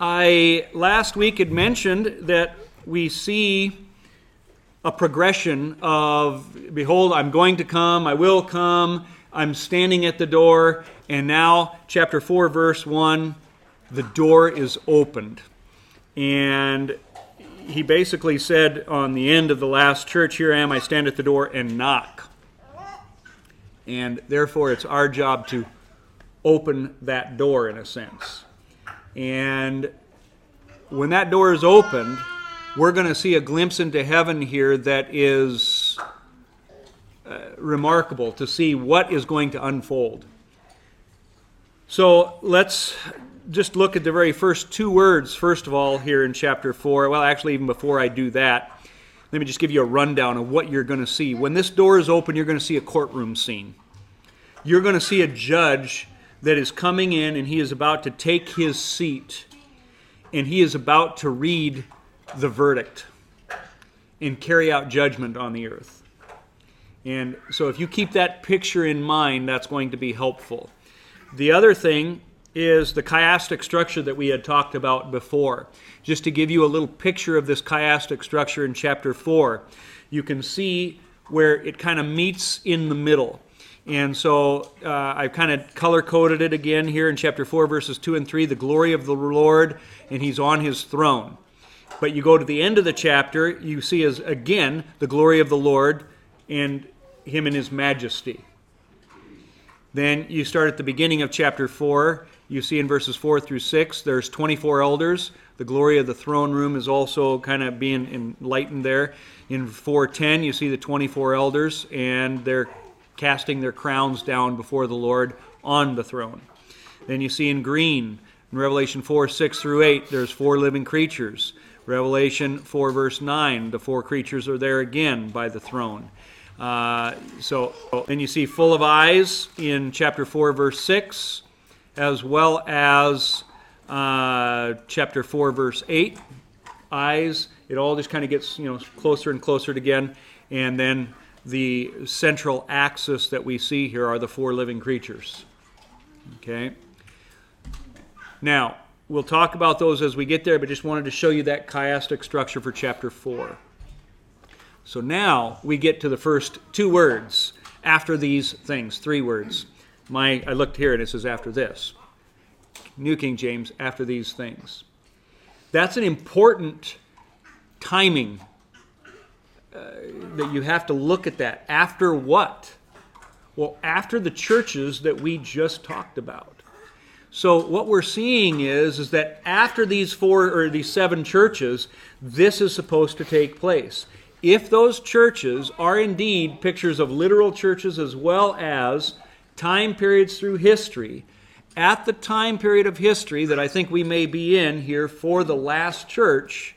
I last week had mentioned that we see a progression of, behold, I'm going to come, I will come, I'm standing at the door, and now, chapter 4, verse 1, the door is opened. And he basically said on the end of the last church, Here I am, I stand at the door and knock. And therefore, it's our job to open that door in a sense. And when that door is opened, we're going to see a glimpse into heaven here that is uh, remarkable to see what is going to unfold. So let's just look at the very first two words, first of all, here in chapter 4. Well, actually, even before I do that, let me just give you a rundown of what you're going to see. When this door is open, you're going to see a courtroom scene. You're going to see a judge that is coming in and he is about to take his seat and he is about to read the verdict and carry out judgment on the earth. And so, if you keep that picture in mind, that's going to be helpful. The other thing is the chiastic structure that we had talked about before. Just to give you a little picture of this chiastic structure in chapter 4, you can see where it kind of meets in the middle. And so uh, I've kind of color coded it again here in chapter 4, verses 2 and 3 the glory of the Lord, and he's on his throne. But you go to the end of the chapter, you see as again the glory of the Lord and him in his majesty. Then you start at the beginning of chapter 4, you see in verses 4 through 6, there's 24 elders. The glory of the throne room is also kind of being enlightened there. In 410, you see the 24 elders, and they're casting their crowns down before the Lord on the throne. Then you see in green, in Revelation 4 6 through 8, there's four living creatures. Revelation 4, verse 9, the four creatures are there again by the throne. Uh, so then you see full of eyes in chapter 4, verse 6 as well as uh, chapter 4, verse 8. Eyes, it all just kind of gets you know closer and closer again. And then the central axis that we see here are the four living creatures. Okay? Now, we'll talk about those as we get there, but just wanted to show you that chiastic structure for chapter 4. So now we get to the first two words after these things, three words. My, I looked here and it says after this. New King James, after these things. That's an important timing that you have to look at that. After what? Well, after the churches that we just talked about. So what we're seeing is is that after these four or these seven churches, this is supposed to take place. If those churches are indeed pictures of literal churches as well as time periods through history, at the time period of history that I think we may be in here for the last church,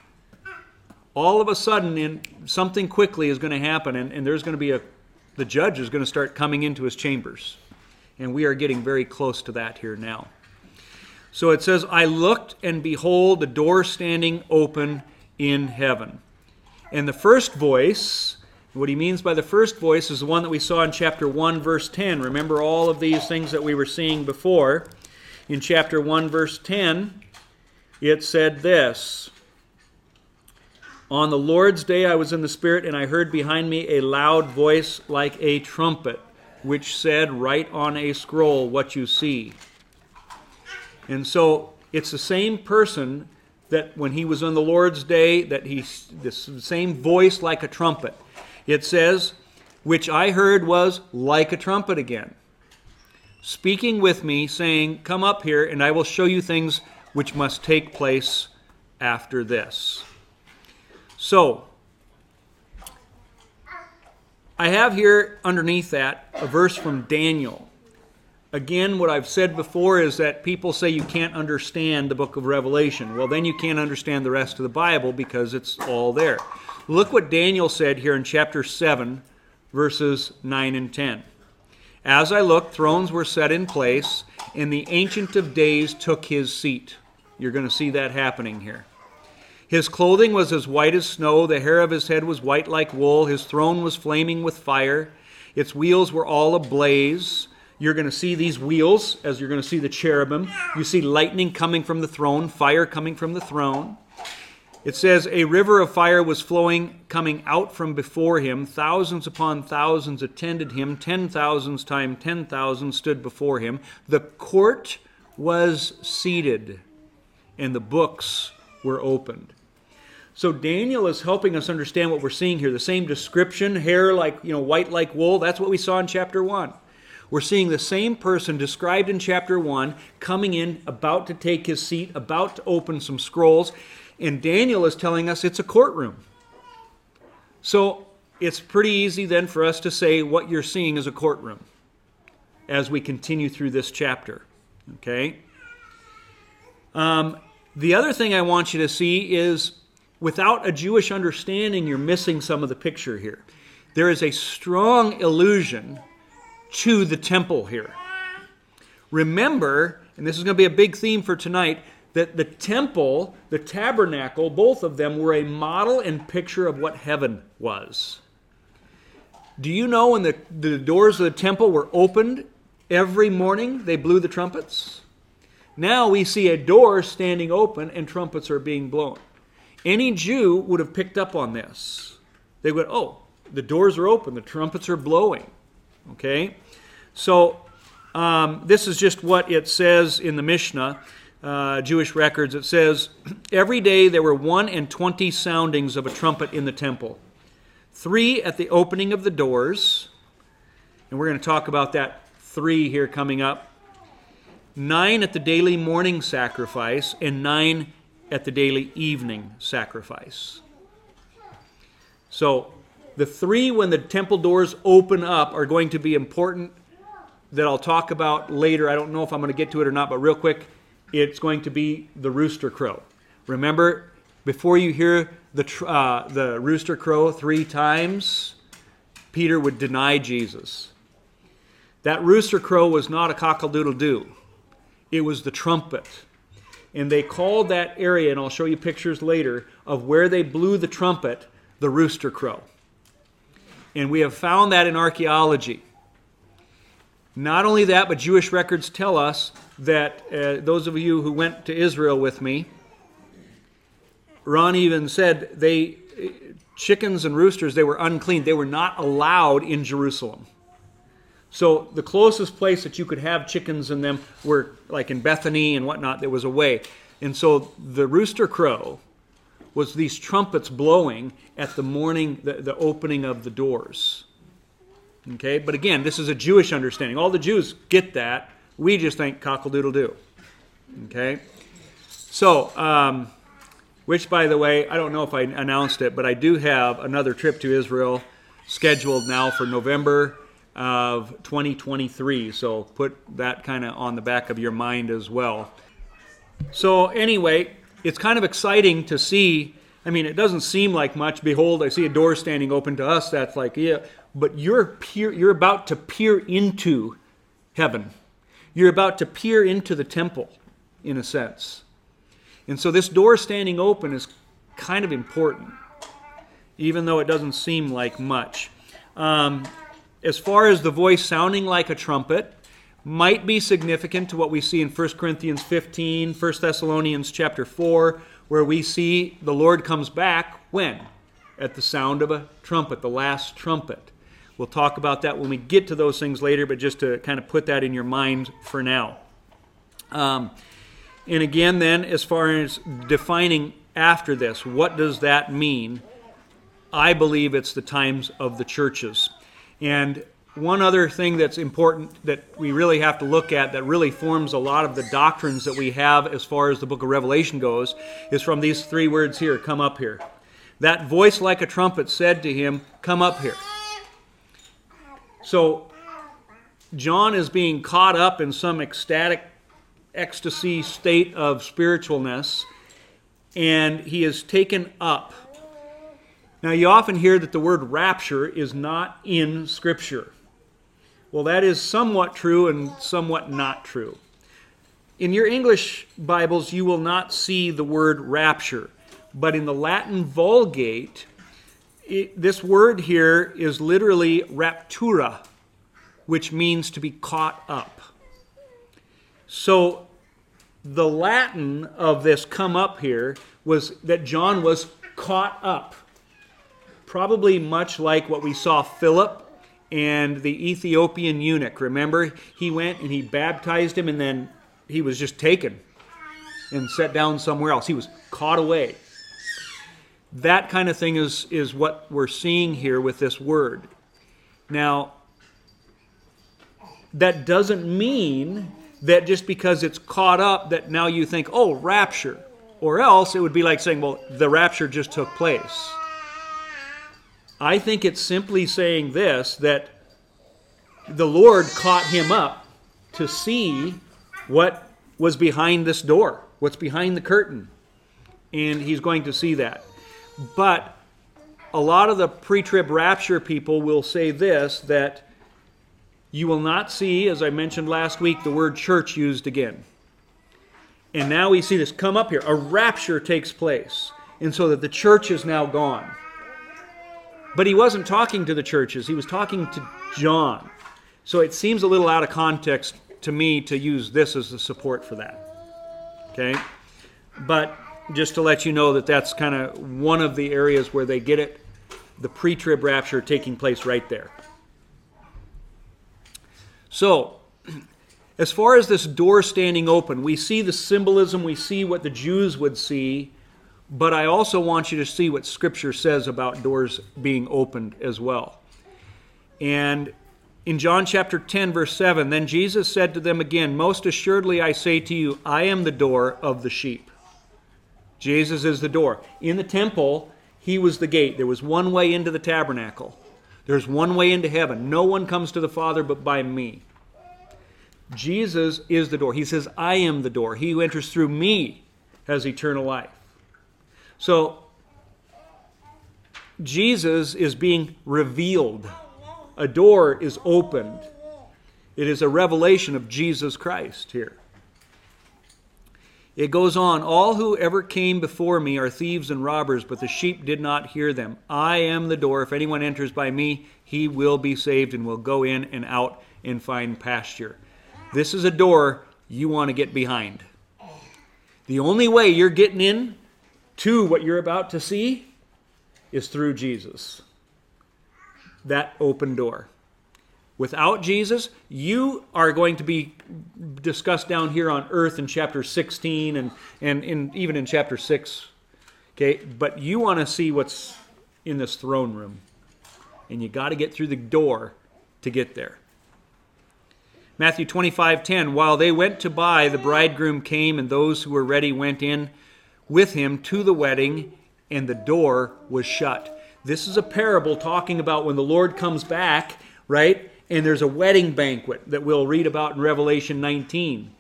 all of a sudden in, something quickly is going to happen, and, and there's going to be a the judge is going to start coming into his chambers. And we are getting very close to that here now. So it says, I looked, and behold, the door standing open in heaven. And the first voice what he means by the first voice is the one that we saw in chapter 1, verse 10. Remember all of these things that we were seeing before. In chapter 1, verse 10, it said this On the Lord's day I was in the Spirit, and I heard behind me a loud voice like a trumpet, which said, Write on a scroll what you see. And so it's the same person that when he was on the Lord's day, that he, this same voice like a trumpet. It says, which I heard was like a trumpet again, speaking with me, saying, Come up here, and I will show you things which must take place after this. So, I have here underneath that a verse from Daniel. Again, what I've said before is that people say you can't understand the book of Revelation. Well, then you can't understand the rest of the Bible because it's all there. Look what Daniel said here in chapter 7, verses 9 and 10. As I looked, thrones were set in place, and the Ancient of Days took his seat. You're going to see that happening here. His clothing was as white as snow, the hair of his head was white like wool, his throne was flaming with fire, its wheels were all ablaze, you're going to see these wheels as you're going to see the cherubim. You see lightning coming from the throne, fire coming from the throne. It says, A river of fire was flowing, coming out from before him. Thousands upon thousands attended him. Ten thousands times ten thousands stood before him. The court was seated, and the books were opened. So Daniel is helping us understand what we're seeing here. The same description, hair like, you know, white like wool. That's what we saw in chapter 1. We're seeing the same person described in chapter 1 coming in, about to take his seat, about to open some scrolls. And Daniel is telling us it's a courtroom. So it's pretty easy then for us to say what you're seeing is a courtroom as we continue through this chapter. Okay? Um, the other thing I want you to see is without a Jewish understanding, you're missing some of the picture here. There is a strong illusion to the temple here. Remember, and this is going to be a big theme for tonight, that the temple, the tabernacle, both of them were a model and picture of what heaven was. Do you know when the, the doors of the temple were opened every morning, they blew the trumpets? Now we see a door standing open and trumpets are being blown. Any Jew would have picked up on this. They would, oh, the doors are open, the trumpets are blowing. Okay? So um, this is just what it says in the Mishnah uh, Jewish records, it says, Every day there were one and twenty soundings of a trumpet in the temple, three at the opening of the doors, and we're going to talk about that three here coming up, nine at the daily morning sacrifice, and nine at the daily evening sacrifice. So, the three when the temple doors open up are going to be important that I'll talk about later. I don't know if I'm going to get to it or not, but real quick, it's going to be the rooster crow. Remember, before you hear the, uh, the rooster crow three times, Peter would deny Jesus. That rooster crow was not a cockle-doodle doo, it was the trumpet. And they called that area, and I'll show you pictures later, of where they blew the trumpet, the rooster crow. And we have found that in archaeology. Not only that, but Jewish records tell us that uh, those of you who went to Israel with me, Ron even said they chickens and roosters they were unclean. They were not allowed in Jerusalem. So the closest place that you could have chickens in them were like in Bethany and whatnot. There was a way, and so the rooster crow was these trumpets blowing at the morning, the, the opening of the doors. Okay, but again, this is a Jewish understanding. All the Jews get that. We just think cockle doodle doo. Okay? So, um, which, by the way, I don't know if I announced it, but I do have another trip to Israel scheduled now for November of 2023. So put that kind of on the back of your mind as well. So, anyway, it's kind of exciting to see. I mean, it doesn't seem like much. Behold, I see a door standing open to us. That's like, yeah, but you're, peer, you're about to peer into heaven. You're about to peer into the temple, in a sense. And so this door standing open is kind of important, even though it doesn't seem like much. Um, as far as the voice sounding like a trumpet, might be significant to what we see in 1 Corinthians 15, 1 Thessalonians chapter 4, where we see the Lord comes back when? At the sound of a trumpet, the last trumpet. We'll talk about that when we get to those things later, but just to kind of put that in your mind for now. Um, and again, then, as far as defining after this, what does that mean? I believe it's the times of the churches. And one other thing that's important that we really have to look at that really forms a lot of the doctrines that we have as far as the book of Revelation goes is from these three words here come up here. That voice like a trumpet said to him, Come up here. So John is being caught up in some ecstatic ecstasy state of spiritualness, and he is taken up. Now, you often hear that the word rapture is not in Scripture. Well, that is somewhat true and somewhat not true. In your English Bibles, you will not see the word rapture, but in the Latin Vulgate, it, this word here is literally raptura, which means to be caught up. So the Latin of this come up here was that John was caught up. Probably much like what we saw Philip and the Ethiopian eunuch. Remember, he went and he baptized him, and then he was just taken and set down somewhere else. He was caught away. That kind of thing is, is what we're seeing here with this word. Now, that doesn't mean that just because it's caught up that now you think, oh, rapture. Or else it would be like saying, well, the rapture just took place. I think it's simply saying this that the Lord caught him up to see what was behind this door, what's behind the curtain. And he's going to see that. But a lot of the pre trib rapture people will say this that you will not see, as I mentioned last week, the word church used again. And now we see this come up here. A rapture takes place. And so that the church is now gone. But he wasn't talking to the churches, he was talking to John. So it seems a little out of context to me to use this as the support for that. Okay? But just to let you know that that's kind of one of the areas where they get it the pre trib rapture taking place right there. So, as far as this door standing open, we see the symbolism, we see what the Jews would see, but I also want you to see what Scripture says about doors being opened as well. And in John chapter 10, verse 7, then Jesus said to them again, Most assuredly I say to you, I am the door of the sheep. Jesus is the door. In the temple, he was the gate. There was one way into the tabernacle. There's one way into heaven. No one comes to the Father but by me. Jesus is the door. He says, I am the door. He who enters through me has eternal life. So, Jesus is being revealed. A door is opened. It is a revelation of Jesus Christ here. It goes on, All who ever came before me are thieves and robbers, but the sheep did not hear them. I am the door. If anyone enters by me, he will be saved and will go in and out and find pasture. This is a door you want to get behind. The only way you're getting in to what you're about to see is through Jesus. That open door. Without Jesus, you are going to be discussed down here on earth in chapter 16 and, and in, even in chapter 6. Okay, but you want to see what's in this throne room. And you got to get through the door to get there. Matthew 25:10 While they went to buy the bridegroom came and those who were ready went in with him to the wedding and the door was shut. This is a parable talking about when the Lord comes back, right? and there's a wedding banquet that we'll read about in Revelation 19.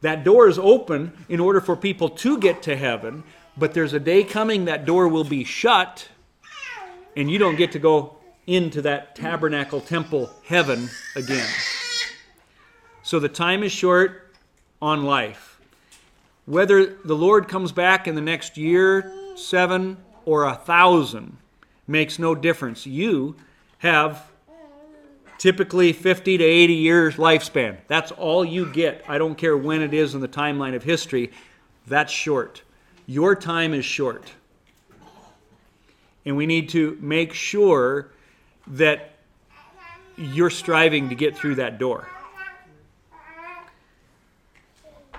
That door is open in order for people to get to heaven, but there's a day coming that door will be shut, and you don't get to go into that tabernacle temple heaven again. So the time is short on life. Whether the Lord comes back in the next year, seven, or a thousand makes no difference. You have typically 50 to 80 years lifespan. That's all you get. I don't care when it is in the timeline of history. That's short. Your time is short. And we need to make sure that you're striving to get through that door.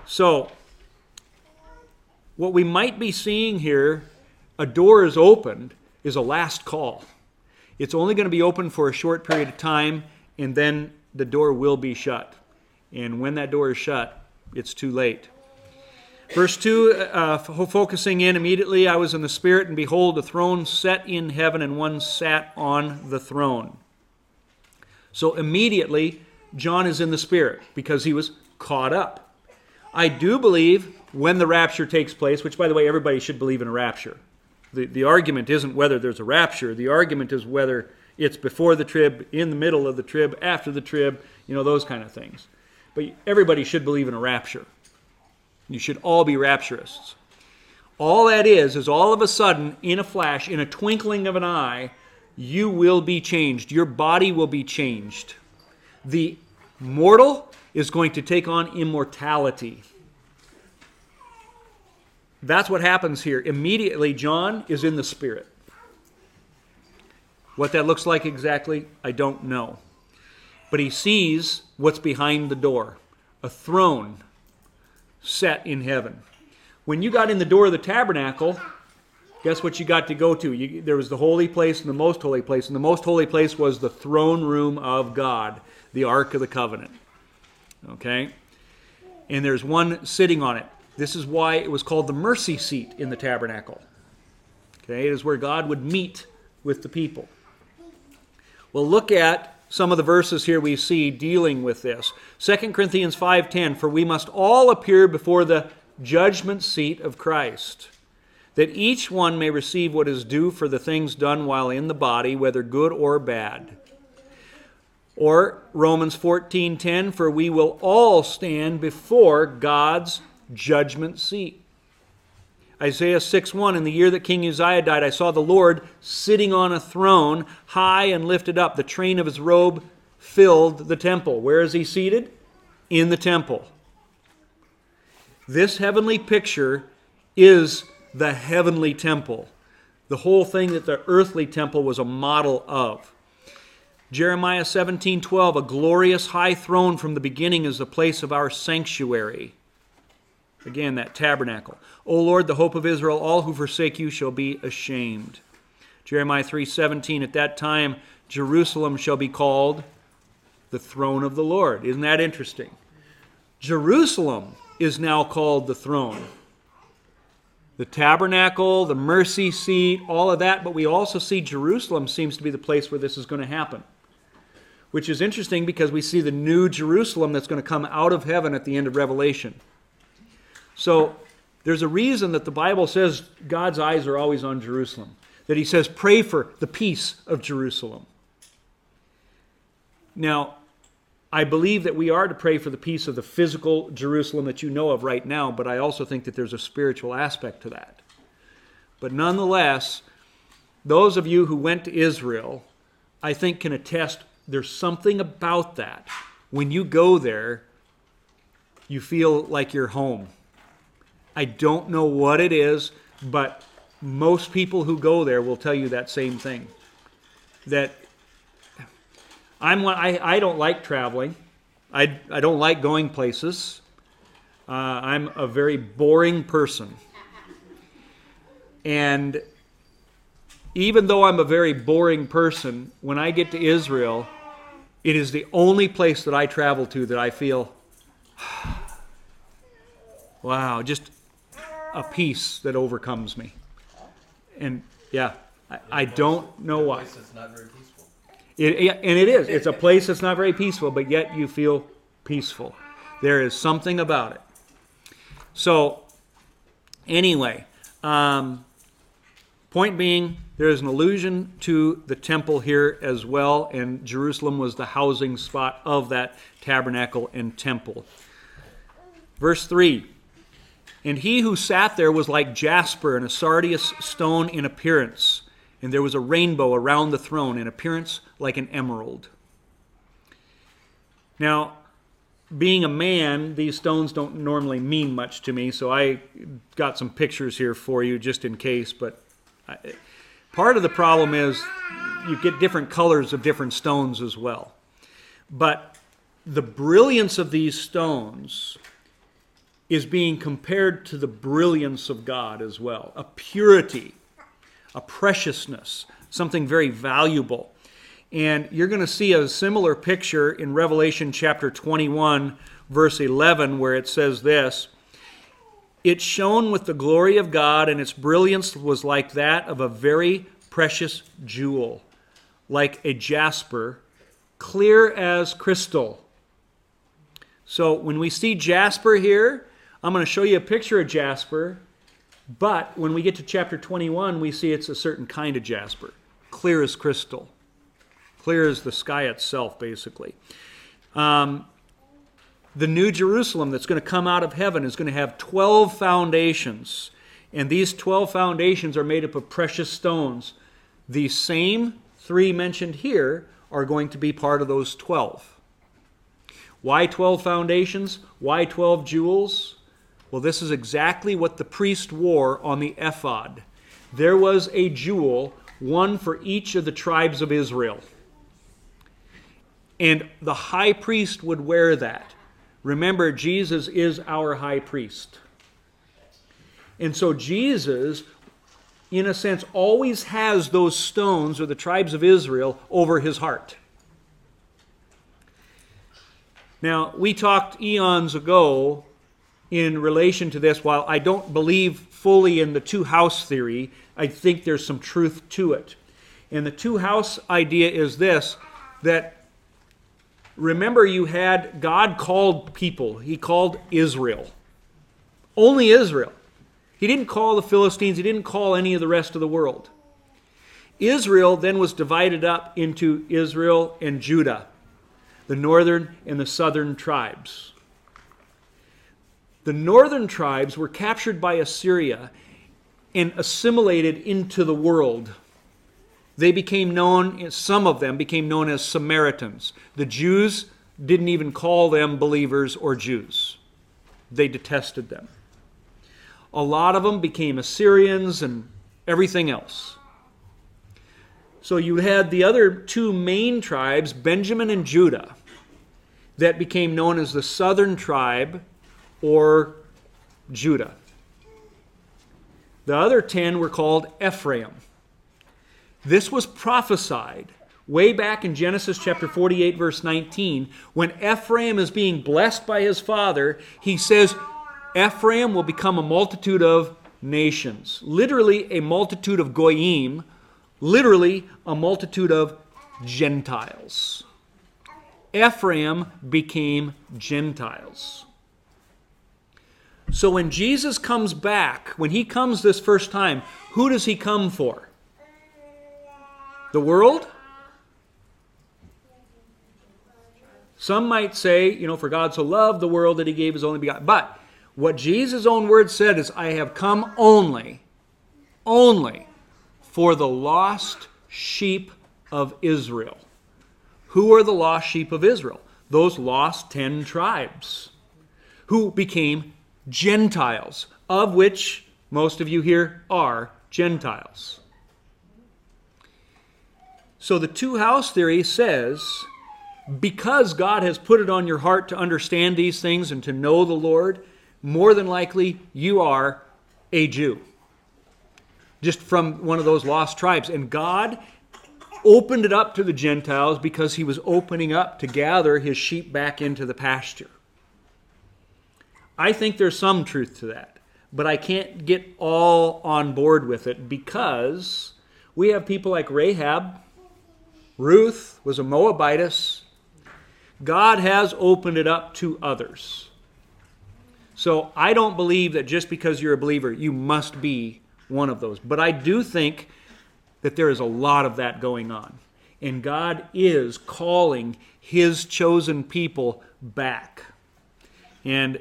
So, what we might be seeing here, a door is opened, is a last call. It's only going to be open for a short period of time, and then the door will be shut. And when that door is shut, it's too late. Verse 2, uh, focusing in immediately, I was in the Spirit, and behold, a throne set in heaven, and one sat on the throne. So immediately, John is in the Spirit because he was caught up. I do believe when the rapture takes place, which, by the way, everybody should believe in a rapture. The, the argument isn't whether there's a rapture, the argument is whether it's before the trib, in the middle of the trib, after the trib, you know, those kind of things. But everybody should believe in a rapture. You should all be rapturists. All that is, is all of a sudden, in a flash, in a twinkling of an eye, you will be changed. Your body will be changed. The mortal is going to take on immortality. That's what happens here. Immediately, John is in the Spirit. What that looks like exactly, I don't know. But he sees what's behind the door a throne set in heaven. When you got in the door of the tabernacle, guess what you got to go to? You, there was the holy place and the most holy place. And the most holy place was the throne room of God, the Ark of the Covenant. Okay? And there's one sitting on it. This is why it was called the mercy seat in the tabernacle. Okay? It is where God would meet with the people. Well, look at some of the verses here we see dealing with this. 2 Corinthians 5:10 for we must all appear before the judgment seat of Christ that each one may receive what is due for the things done while in the body whether good or bad. Or Romans 14:10 for we will all stand before God's judgment seat. Isaiah 6 1 In the year that King Uzziah died, I saw the Lord sitting on a throne, high and lifted up. The train of his robe filled the temple. Where is he seated? In the temple. This heavenly picture is the heavenly temple, the whole thing that the earthly temple was a model of. Jeremiah 17 12, a glorious high throne from the beginning is the place of our sanctuary. Again, that tabernacle. O Lord, the hope of Israel, all who forsake you shall be ashamed. Jeremiah 3:17 At that time Jerusalem shall be called the throne of the Lord. Isn't that interesting? Jerusalem is now called the throne. The tabernacle, the mercy seat, all of that, but we also see Jerusalem seems to be the place where this is going to happen. Which is interesting because we see the new Jerusalem that's going to come out of heaven at the end of Revelation. So there's a reason that the Bible says God's eyes are always on Jerusalem, that He says, pray for the peace of Jerusalem. Now, I believe that we are to pray for the peace of the physical Jerusalem that you know of right now, but I also think that there's a spiritual aspect to that. But nonetheless, those of you who went to Israel, I think can attest there's something about that. When you go there, you feel like you're home. I don't know what it is, but most people who go there will tell you that same thing. That I'm I, I don't like traveling. I, I don't like going places. Uh, I'm a very boring person. And even though I'm a very boring person, when I get to Israel, it is the only place that I travel to that I feel, wow, just a peace that overcomes me. And yeah, I, I don't know why. It, and it is. It's a place that's not very peaceful, but yet you feel peaceful. There is something about it. So, anyway, um, point being, there is an allusion to the temple here as well, and Jerusalem was the housing spot of that tabernacle and temple. Verse 3 and he who sat there was like jasper and a sardius stone in appearance, and there was a rainbow around the throne in appearance like an emerald. Now, being a man, these stones don't normally mean much to me, so I got some pictures here for you just in case. But I, part of the problem is you get different colors of different stones as well. But the brilliance of these stones is being compared to the brilliance of God as well a purity, a preciousness, something very valuable. And you're going to see a similar picture in Revelation chapter 21, verse 11, where it says this It shone with the glory of God, and its brilliance was like that of a very precious jewel, like a jasper, clear as crystal. So when we see jasper here, I'm going to show you a picture of jasper, but when we get to chapter 21, we see it's a certain kind of jasper, clear as crystal, clear as the sky itself, basically. Um, the new Jerusalem that's going to come out of heaven is going to have 12 foundations, and these 12 foundations are made up of precious stones. The same three mentioned here are going to be part of those 12. Why 12 foundations? Why 12 jewels? Well, this is exactly what the priest wore on the ephod. There was a jewel, one for each of the tribes of Israel. And the high priest would wear that. Remember, Jesus is our high priest. And so Jesus, in a sense, always has those stones or the tribes of Israel over his heart. Now, we talked eons ago in relation to this. While I don't believe fully in the two house theory, I think there's some truth to it. And the two house idea is this that remember, you had God called people, He called Israel. Only Israel. He didn't call the Philistines, He didn't call any of the rest of the world. Israel then was divided up into Israel and Judah the northern and the southern tribes. The northern tribes were captured by Assyria and assimilated into the world. They became known, some of them became known as Samaritans. The Jews didn't even call them believers or Jews, they detested them. A lot of them became Assyrians and everything else. So you had the other two main tribes, Benjamin and Judah, that became known as the southern tribe or Judah. The other ten were called Ephraim. This was prophesied way back in Genesis chapter 48, verse 19. When Ephraim is being blessed by his father, he says, Ephraim will become a multitude of nations. Literally, a multitude of goyim, literally a multitude of Gentiles. Ephraim became Gentiles. So when Jesus comes back, when he comes this first time, who does he come for? The world? Some might say, you know, for God so loved the world that he gave his only begotten. But what Jesus' own word said is, I have come only, only for the lost sheep of Israel. Who are the lost sheep of Israel? Those lost ten tribes who became Gentiles, of which most of you here are Gentiles. So the two house theory says because God has put it on your heart to understand these things and to know the Lord, more than likely you are a Jew. Just from one of those lost tribes. And God opened it up to the Gentiles because he was opening up to gather his sheep back into the pasture. I think there's some truth to that, but I can't get all on board with it because we have people like Rahab, Ruth was a Moabitess. God has opened it up to others. So I don't believe that just because you're a believer, you must be one of those. But I do think that there is a lot of that going on. And God is calling his chosen people back. And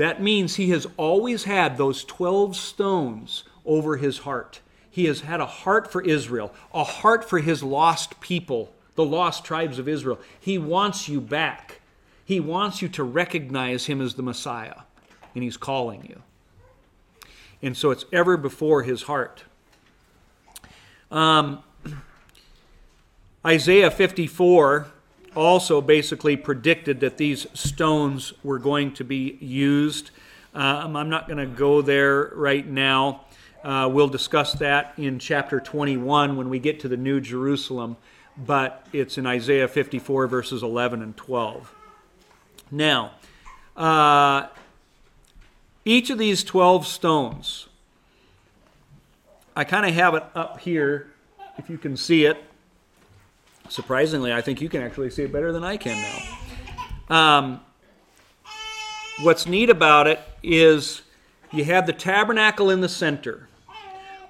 that means he has always had those 12 stones over his heart. He has had a heart for Israel, a heart for his lost people, the lost tribes of Israel. He wants you back. He wants you to recognize him as the Messiah, and he's calling you. And so it's ever before his heart. Um, Isaiah 54 also basically predicted that these stones were going to be used. Um, I'm not going to go there right now. Uh, we'll discuss that in chapter 21 when we get to the New Jerusalem, but it's in Isaiah 54, verses 11 and 12. Now, uh, each of these 12 stones, I kind of have it up here, if you can see it. Surprisingly, I think you can actually see it better than I can now. Um, what's neat about it is you have the tabernacle in the center.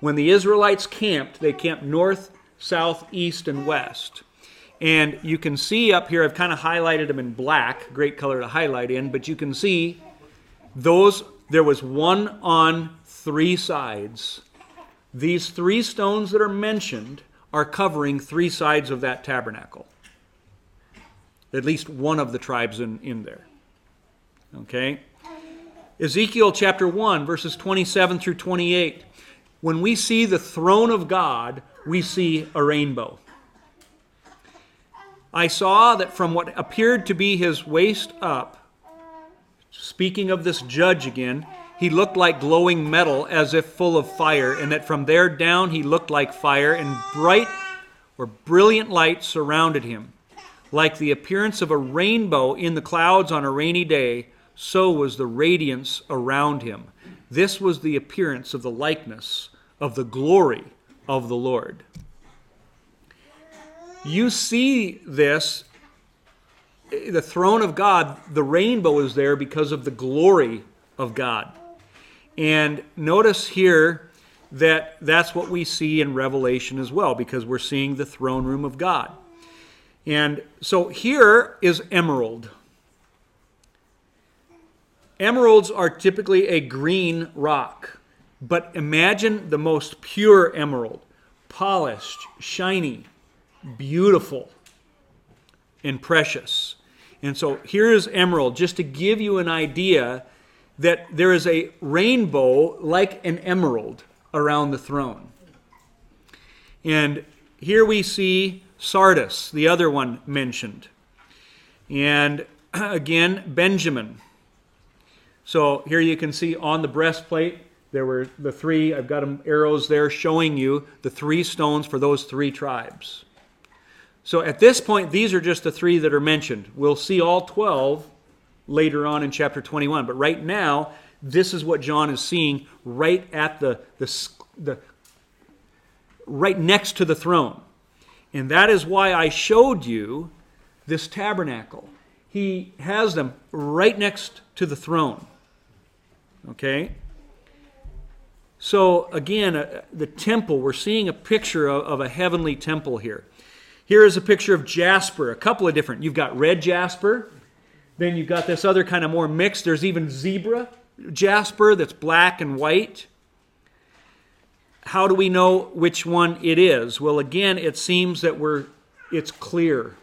When the Israelites camped, they camped north, south, east, and west. And you can see up here, I've kind of highlighted them in black, great color to highlight in, but you can see those, there was one on three sides. These three stones that are mentioned are covering three sides of that tabernacle. at least one of the tribes in, in there. Okay? Ezekiel chapter 1, verses 27 through 28. When we see the throne of God, we see a rainbow. I saw that from what appeared to be his waist up, speaking of this judge again, he looked like glowing metal as if full of fire, and that from there down he looked like fire, and bright or brilliant light surrounded him. Like the appearance of a rainbow in the clouds on a rainy day, so was the radiance around him. This was the appearance of the likeness of the glory of the Lord. You see this, the throne of God, the rainbow is there because of the glory of God. And notice here that that's what we see in Revelation as well, because we're seeing the throne room of God. And so here is emerald. Emeralds are typically a green rock, but imagine the most pure emerald, polished, shiny, beautiful, and precious. And so here is emerald, just to give you an idea that there is a rainbow like an emerald around the throne. And here we see Sardis, the other one mentioned. And again, Benjamin. So here you can see on the breastplate, there were the three, I've got them arrows there showing you the three stones for those three tribes. So at this point, these are just the three that are mentioned. We'll see all 12 later on in chapter 21. But right now, this is what John is seeing right at the, the, the right next to the throne. And that is why I showed you this tabernacle. He has them right next to the throne. Okay? So, again, uh, the temple, we're seeing a picture of, of, a heavenly temple here. Here is a picture of jasper, a couple of different. You've got red jasper, then you've got this other kind of more mixed. There's even zebra jasper that's black and white. How do we know which one it is? Well, again, it seems that we're it's clear.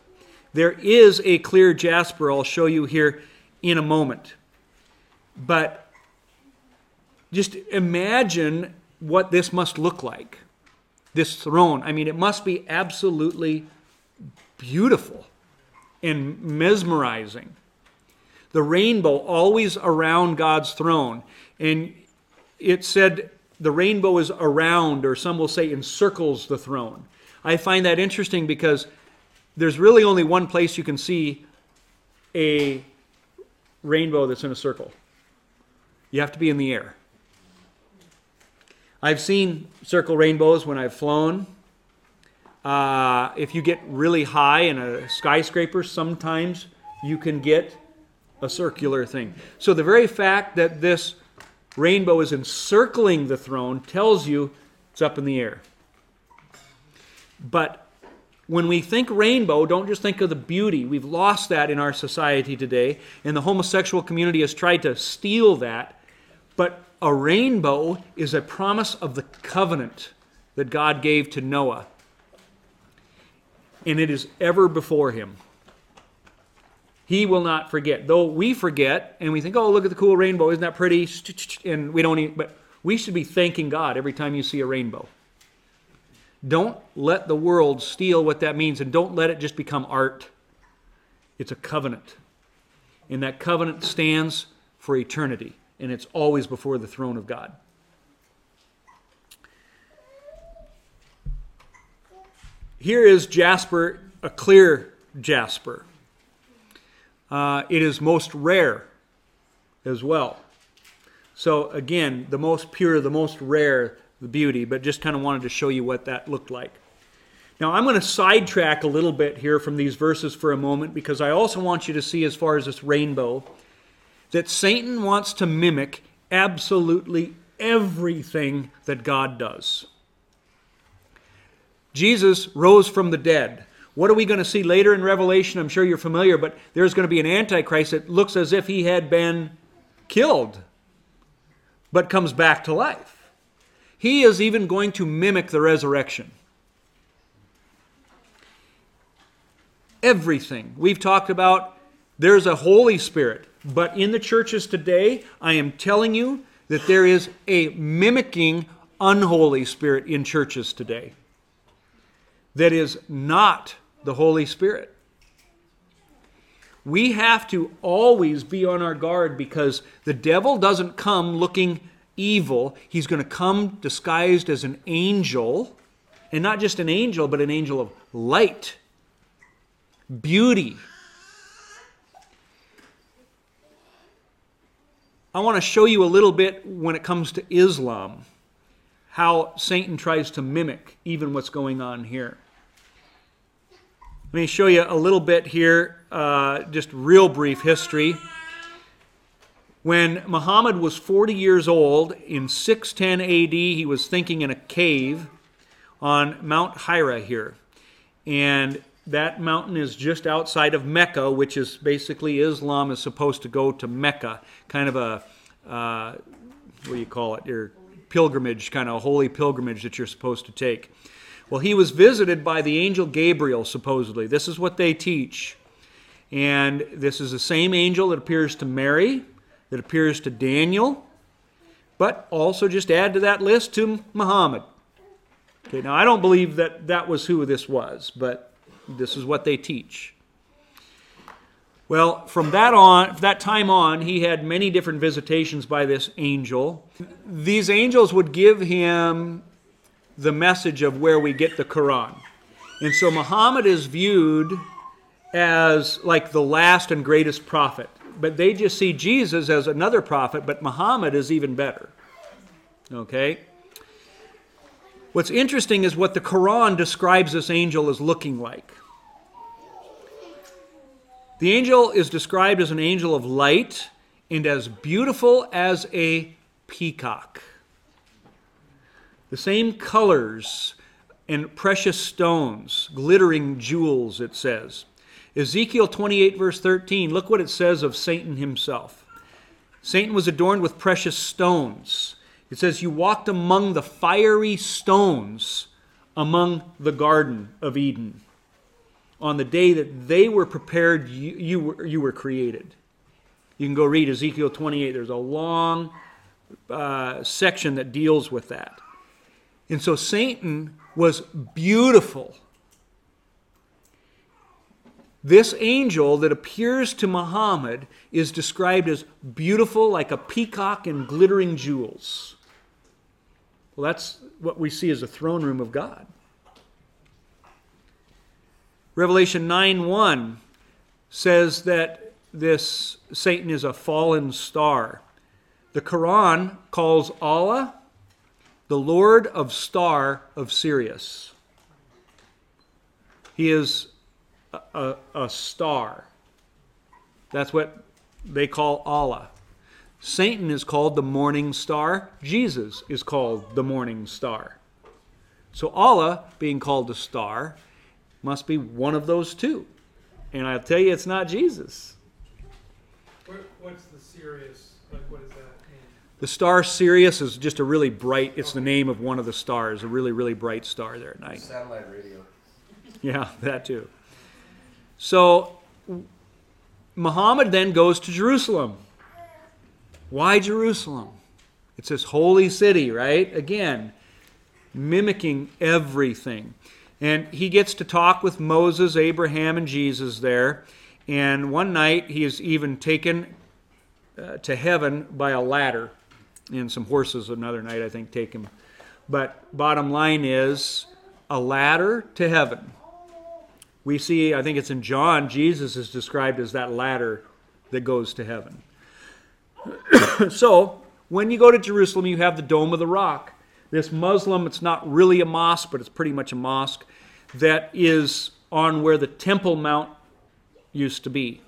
There is a clear jasper I'll show you here in a moment. But just imagine what this must look like. This throne. I mean, it must be absolutely beautiful and mesmerizing the rainbow always around God's throne. And it said the rainbow is around, or some will say encircles the throne. I find that interesting because there's really only one place you can see a rainbow that's in a circle. You have to be in the air. I've seen circle rainbows when I've flown. Uh, if you get really high in a skyscraper, sometimes you can get a circular thing. So the very fact that this rainbow is encircling the throne tells you it's up in the air. But when we think rainbow, don't just think of the beauty. We've lost that in our society today, and the homosexual community has tried to steal that. But a rainbow is a promise of the covenant that God gave to Noah, and it is ever before him. He will not forget. Though we forget and we think, oh, look at the cool rainbow. Isn't that pretty? And we don't even, but we should be thanking God every time you see a rainbow. Don't let the world steal what that means and don't let it just become art. It's a covenant. And that covenant stands for eternity and it's always before the throne of God. Here is jasper, a clear jasper. Uh, it is most rare as well. So, again, the most pure, the most rare, the beauty, but just kind of wanted to show you what that looked like. Now, I'm going to sidetrack a little bit here from these verses for a moment because I also want you to see, as far as this rainbow, that Satan wants to mimic absolutely everything that God does. Jesus rose from the dead. What are we going to see later in Revelation? I'm sure you're familiar, but there's going to be an Antichrist that looks as if he had been killed, but comes back to life. He is even going to mimic the resurrection. everything. We've talked about there's a Holy Spirit, but in the churches today, I am telling you that there is a mimicking unholy spirit in churches today that is not the Holy Spirit. We have to always be on our guard because the devil doesn't come looking evil. He's going to come disguised as an angel, and not just an angel, but an angel of light, beauty. I want to show you a little bit when it comes to Islam, how Satan tries to mimic even what's going on here. Let me show you a little bit here, uh, just real brief history. When Muhammad was 40 years old, in 610 AD, he was thinking in a cave on Mount Hira here. And that mountain is just outside of Mecca, which is basically Islam is supposed to go to Mecca, kind of a, uh, what do you call it, your pilgrimage, kind of a holy pilgrimage that you're supposed to take. Well, he was visited by the angel Gabriel, supposedly. This is what they teach. And this is the same angel that appears to Mary, that appears to Daniel, but also just add to that list to Muhammad. Okay, now I don't believe that that was who this was, but this is what they teach. Well, from that on, that time on, he had many different visitations by this angel. These angels would give him the message of where we get the Quran. And so Muhammad is viewed as like the last and greatest prophet but they just see Jesus as another prophet, but Muhammad is even better. Okay? What's interesting is what the Quran describes this angel as looking like. The angel is described as an angel of light and as beautiful as a peacock. The same colors and precious stones, glittering jewels, it says. Ezekiel 28, verse 13, look what it says of Satan himself. Satan was adorned with precious stones. It says, You walked among the fiery stones among the Garden of Eden. On the day that they were prepared, you, you, were, you were created. You can go read Ezekiel 28. There's a long uh, section that deals with that. And so Satan was beautiful this angel that appears to Muhammad is described as beautiful like a peacock and glittering jewels. Well, that's what we see as the throne room of God. Revelation 9 1 says that this Satan is a fallen star. The Quran calls Allah the Lord of Star of Sirius. He is a, a star. That's what they call Allah. Satan is called the morning star. Jesus is called the morning star. So Allah, being called a star, must be one of those two. And I'll tell you, it's not Jesus. What's the Sirius? Like, what is that? Mean? The star Sirius is just a really bright, it's the name of one of the stars, a really, really bright star there at night. Satellite radio. Yeah, that too. So Muhammad then goes to Jerusalem. Why Jerusalem? It's this holy city, right? Again, mimicking everything. And he gets to talk with Moses, Abraham, and Jesus there. And one night he is even taken uh, to heaven by a ladder. And some horses another night, I think, take him. But bottom line is a ladder to heaven we see, I think it's in John, Jesus is described as that ladder that goes to heaven. so, when you go to Jerusalem, you have the Dome of the Rock. This Muslim, it's not really a mosque, but it's pretty much a mosque, that is on where the Temple Mount used to be.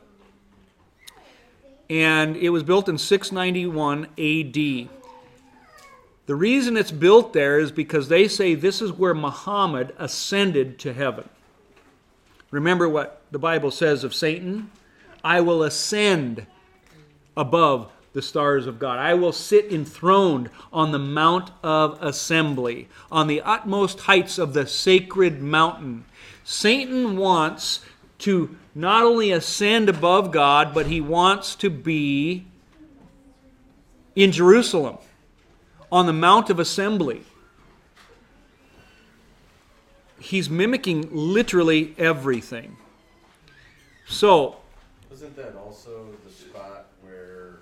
And it was built in 691 AD. The reason it's built there is because they say this is where Muhammad ascended to heaven. Remember what the Bible says of Satan? I will ascend above the stars of God. I will sit enthroned on the Mount of Assembly, on the utmost heights of the sacred mountain. Satan wants to not only ascend above God, but he wants to be in Jerusalem on the Mount of Assembly. He's mimicking literally everything. So, Wasn't that also the spot where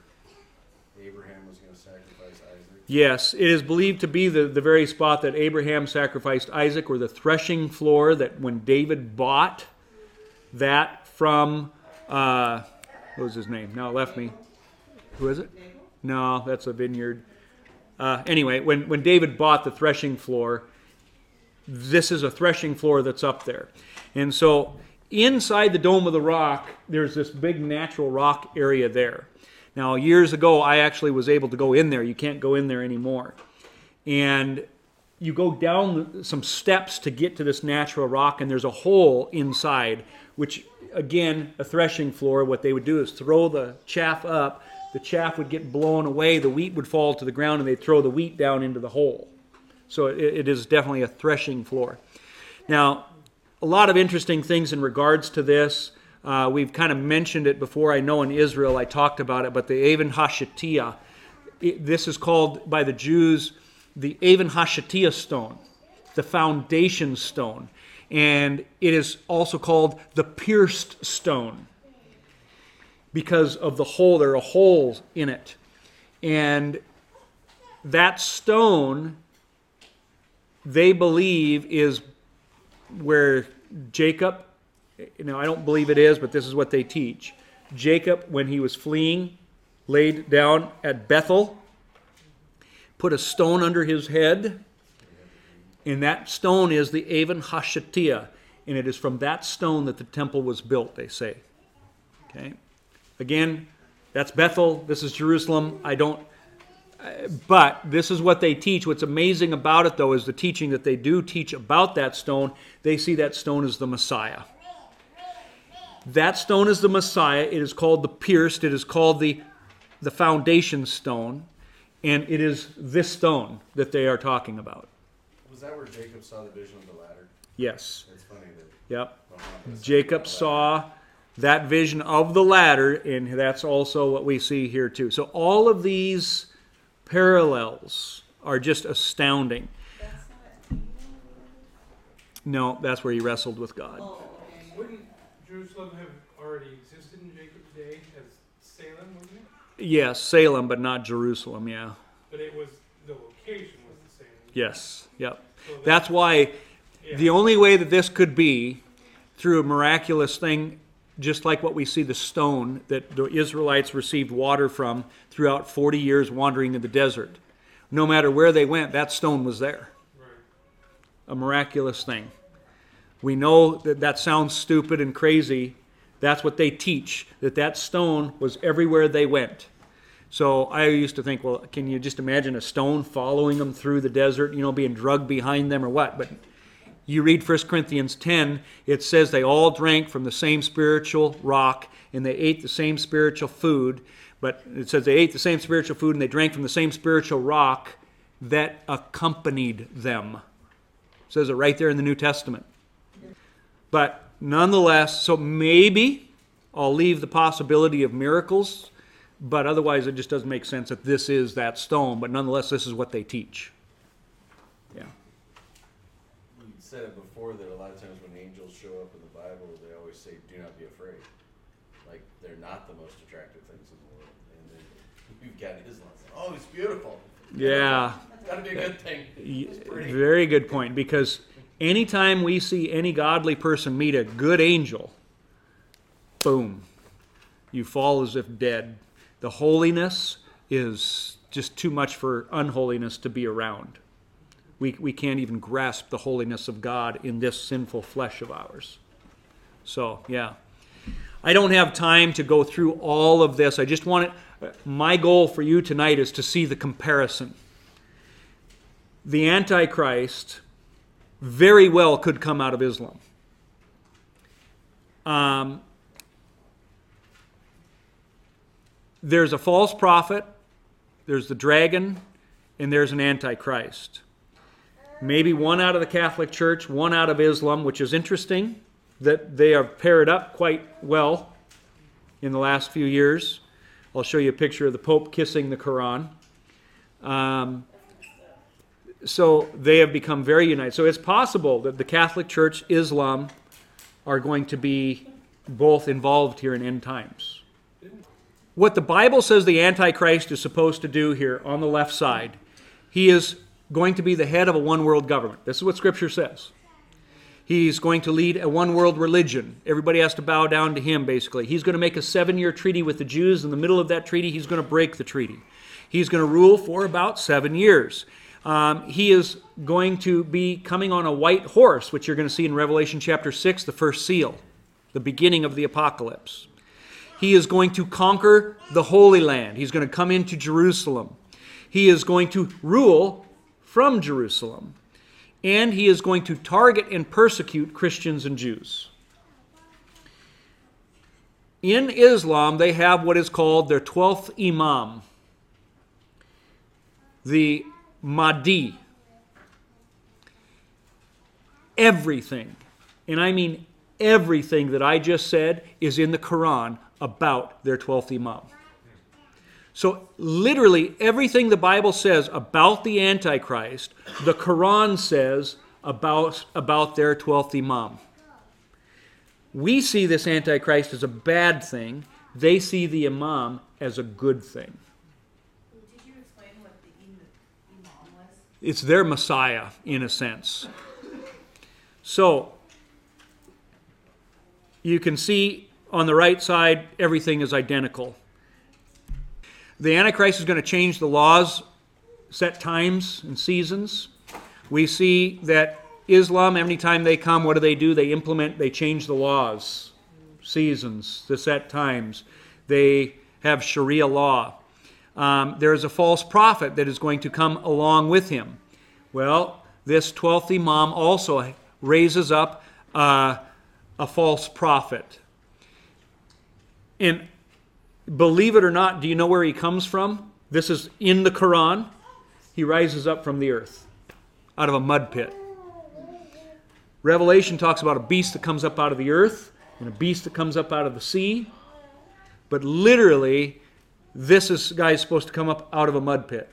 Abraham was going to sacrifice Isaac? yes, it is believed to be the, the very spot that Abraham sacrificed Isaac, or the threshing floor that when David bought that from, uh, what was his name? Now it left me. Who is it? No, that's a vineyard. Uh, anyway, when, when David bought the threshing floor, this is a threshing floor that's up there. And so inside the Dome of the Rock, there's this big natural rock area there. Now, years ago, I actually was able to go in there. You can't go in there anymore. And you go down some steps to get to this natural rock, and there's a hole inside, which, again, a threshing floor, what they would do is throw the chaff up. The chaff would get blown away, the wheat would fall to the ground, and they'd throw the wheat down into the hole. So it, it is definitely a threshing floor. Now, a lot of interesting things in regards to this. Uh, we've kind of mentioned it before. I know in Israel I talked about it, but the Avon Hashatia, this is called by the Jews the Avon Hashatia stone, the foundation stone. And it is also called the pierced stone because of the hole. There are holes in it. And that stone they believe is where Jacob, you know, I don't believe it is, but this is what they teach. Jacob, when he was fleeing, laid down at Bethel, put a stone under his head, and that stone is the Avon Hashatia, and it is from that stone that the temple was built, they say. Okay? Again, that's Bethel, this is Jerusalem. I don't but this is what they teach. What's amazing about it, though, is the teaching that they do teach about that stone. They see that stone as the Messiah. That stone is the Messiah. It is called the pierced. It is called the, the foundation stone. And it is this stone that they are talking about. Was that where Jacob saw the vision of the ladder? Yes. It's funny that Yep. Muhammad Jacob saw that vision of the ladder, and that's also what we see here, too. So all of these parallels are just astounding. No, that's where he wrestled with God. Wouldn't Jerusalem have already existed in Jacob's day as Salem, wasn't it? Yes, Salem, but not Jerusalem, yeah. But it was, the location was the same. Yes, yep. So that- That's why the only way that this could be through a miraculous thing, just like what we see the stone that the Israelites received water from throughout 40 years wandering in the desert. No matter where they went, that stone was there. Right. A miraculous thing. We know that that sounds stupid and crazy. That's what they teach, that that stone was everywhere they went. So I used to think, well, can you just imagine a stone following them through the desert, you know, being drugged behind them or what? But you read 1 Corinthians 10, it says they all drank from the same spiritual rock and they ate the same spiritual food. But it says they ate the same spiritual food and they drank from the same spiritual rock that accompanied them. It says it right there in the New Testament. But nonetheless, so maybe I'll leave the possibility of miracles, but otherwise it just doesn't make sense that this is that stone. But nonetheless, this is what they teach. Yeah. You said it before that a lot of times when angels show up in the Bible, they always say, "Do not be afraid." Like they're not the most attractive things in the world. And then you've got Islam. Oh, it's beautiful. Yeah. To be a good thing. Very good point. Because anytime we see any godly person meet a good angel, boom, you fall as if dead. The holiness is just too much for unholiness to be around. We, we can't even grasp the holiness of God in this sinful flesh of ours. So, yeah. I don't have time to go through all of this. I just want it, my goal for you tonight is to see the comparison the Antichrist very well could come out of Islam. Um, there's a false prophet, there's the dragon, and there's an Antichrist. Maybe one out of the Catholic Church, one out of Islam, which is interesting. that they are paired up quite well in the last few years. I'll show you a picture of the Pope kissing the Quran. Um, so they have become very united. So it's possible that the Catholic Church, Islam, are going to be both involved here in end times. What the Bible says the Antichrist is supposed to do here on the left side, he is going to be the head of a one world government. This is what Scripture says. He's going to lead a one world religion. Everybody has to bow down to him, basically. He's going to make a seven year treaty with the Jews. In the middle of that treaty, he's going to break the treaty. He's going to rule for about seven years. Um, he is going to be coming on a white horse, which you're going to see in Revelation chapter 6, the first seal, the beginning of the apocalypse. He is going to conquer the Holy Land. He's going to come into Jerusalem. He is going to rule from Jerusalem. And he is going to target and persecute Christians and Jews. In Islam, they have what is called their 12th Imam, the Mahdi. Everything, and I mean everything that I just said, is in the Quran about their 12th Imam. So, literally, everything the Bible says about the Antichrist, the Quran says about, about their 12th Imam. We see this Antichrist as a bad thing, they see the Imam as a good thing. Did you explain what the im- imam was? It's their Messiah, in a sense. So, you can see on the right side, everything is identical. The Antichrist is going to change the laws, set times and seasons. We see that Islam, every time they come, what do they do? They implement, they change the laws, seasons, the set times. They have Sharia law. Um, there is a false prophet that is going to come along with him. Well, this 12th Imam also raises up uh, a false prophet. And believe it or not, do you know where he comes from? This is in the Quran. He rises up from the earth, out of a mud pit. Revelation talks about a beast that comes up out of the earth and a beast that comes up out of the sea. But literally, this is guy is supposed to come up out of a mud pit.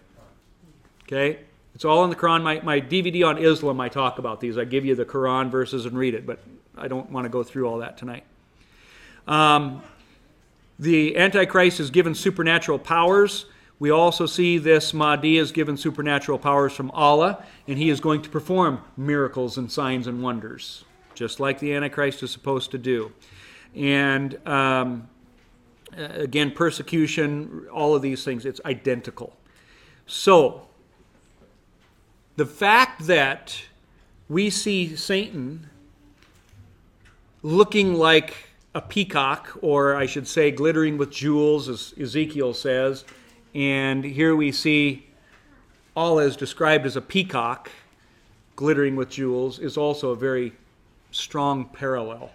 Okay? It's all in the Quran. My, my DVD on Islam, I talk about these. I give you the Quran verses and read it, but I don't want to go through all that tonight. Um, the Antichrist is given supernatural powers. We also see this Mahdi is given supernatural powers from Allah, and he is going to perform miracles and signs and wonders, just like the Antichrist is supposed to do. And um, Uh, again, persecution, all of these things, it's identical. So, the fact that we see Satan looking like a peacock, or I should say, glittering with jewels, as Ezekiel says. And here we see Allah is described as a peacock, glittering with jewels, is also a very strong parallel.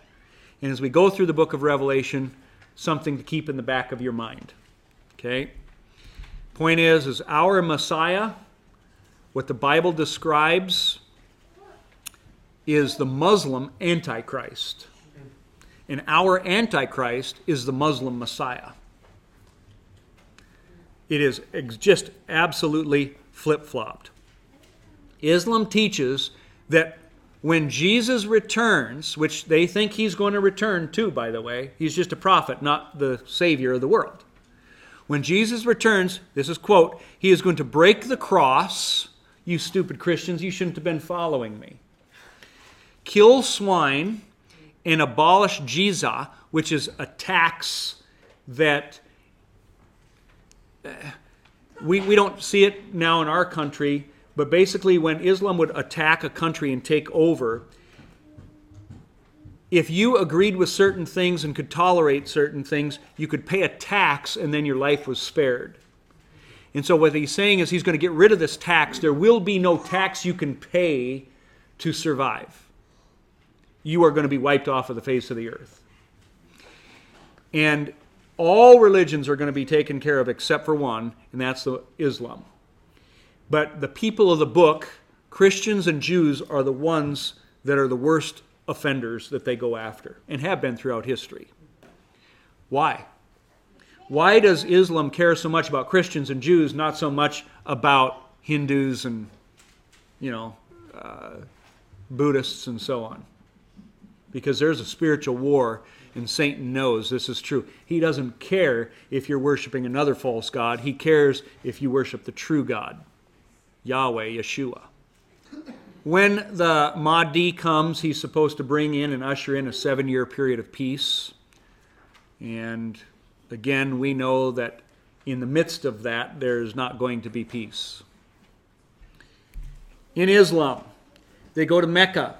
And as we go through the book of Revelation, something to keep in the back of your mind. Okay? Point is, is our Messiah, what the Bible describes, is the Muslim Antichrist and our Antichrist is the Muslim Messiah. It is just absolutely flip flopped. Islam teaches that when Jesus returns, which they think he's going to return to, by the way, he's just a prophet, not the Savior of the world. When Jesus returns, this is quote, he is going to break the cross. You stupid Christians, you shouldn't have been following me. Kill swine and abolish jizya, which is a tax that uh, we, we don't see it now in our country, but basically, when Islam would attack a country and take over, if you agreed with certain things and could tolerate certain things, you could pay a tax and then your life was spared. And so, what he's saying is he's going to get rid of this tax. There will be no tax you can pay to survive you are going to be wiped off of the face of the earth. And all religions are going to be taken care of except for one, and that's the Islam. But the people of the book, Christians and Jews, are the ones that are the worst offenders that they go after and have been throughout history. Why? Why does Islam care so much about Christians and Jews, not so much about Hindus and, you know, uh, Buddhists and so on? Because there's a spiritual war, and Satan knows this is true. He doesn't care if you're worshiping another false God, he cares if you worship the true God, Yahweh, Yeshua. When the Mahdi comes, he's supposed to bring in and usher in a seven year period of peace. And again, we know that in the midst of that, there's not going to be peace. In Islam, they go to Mecca.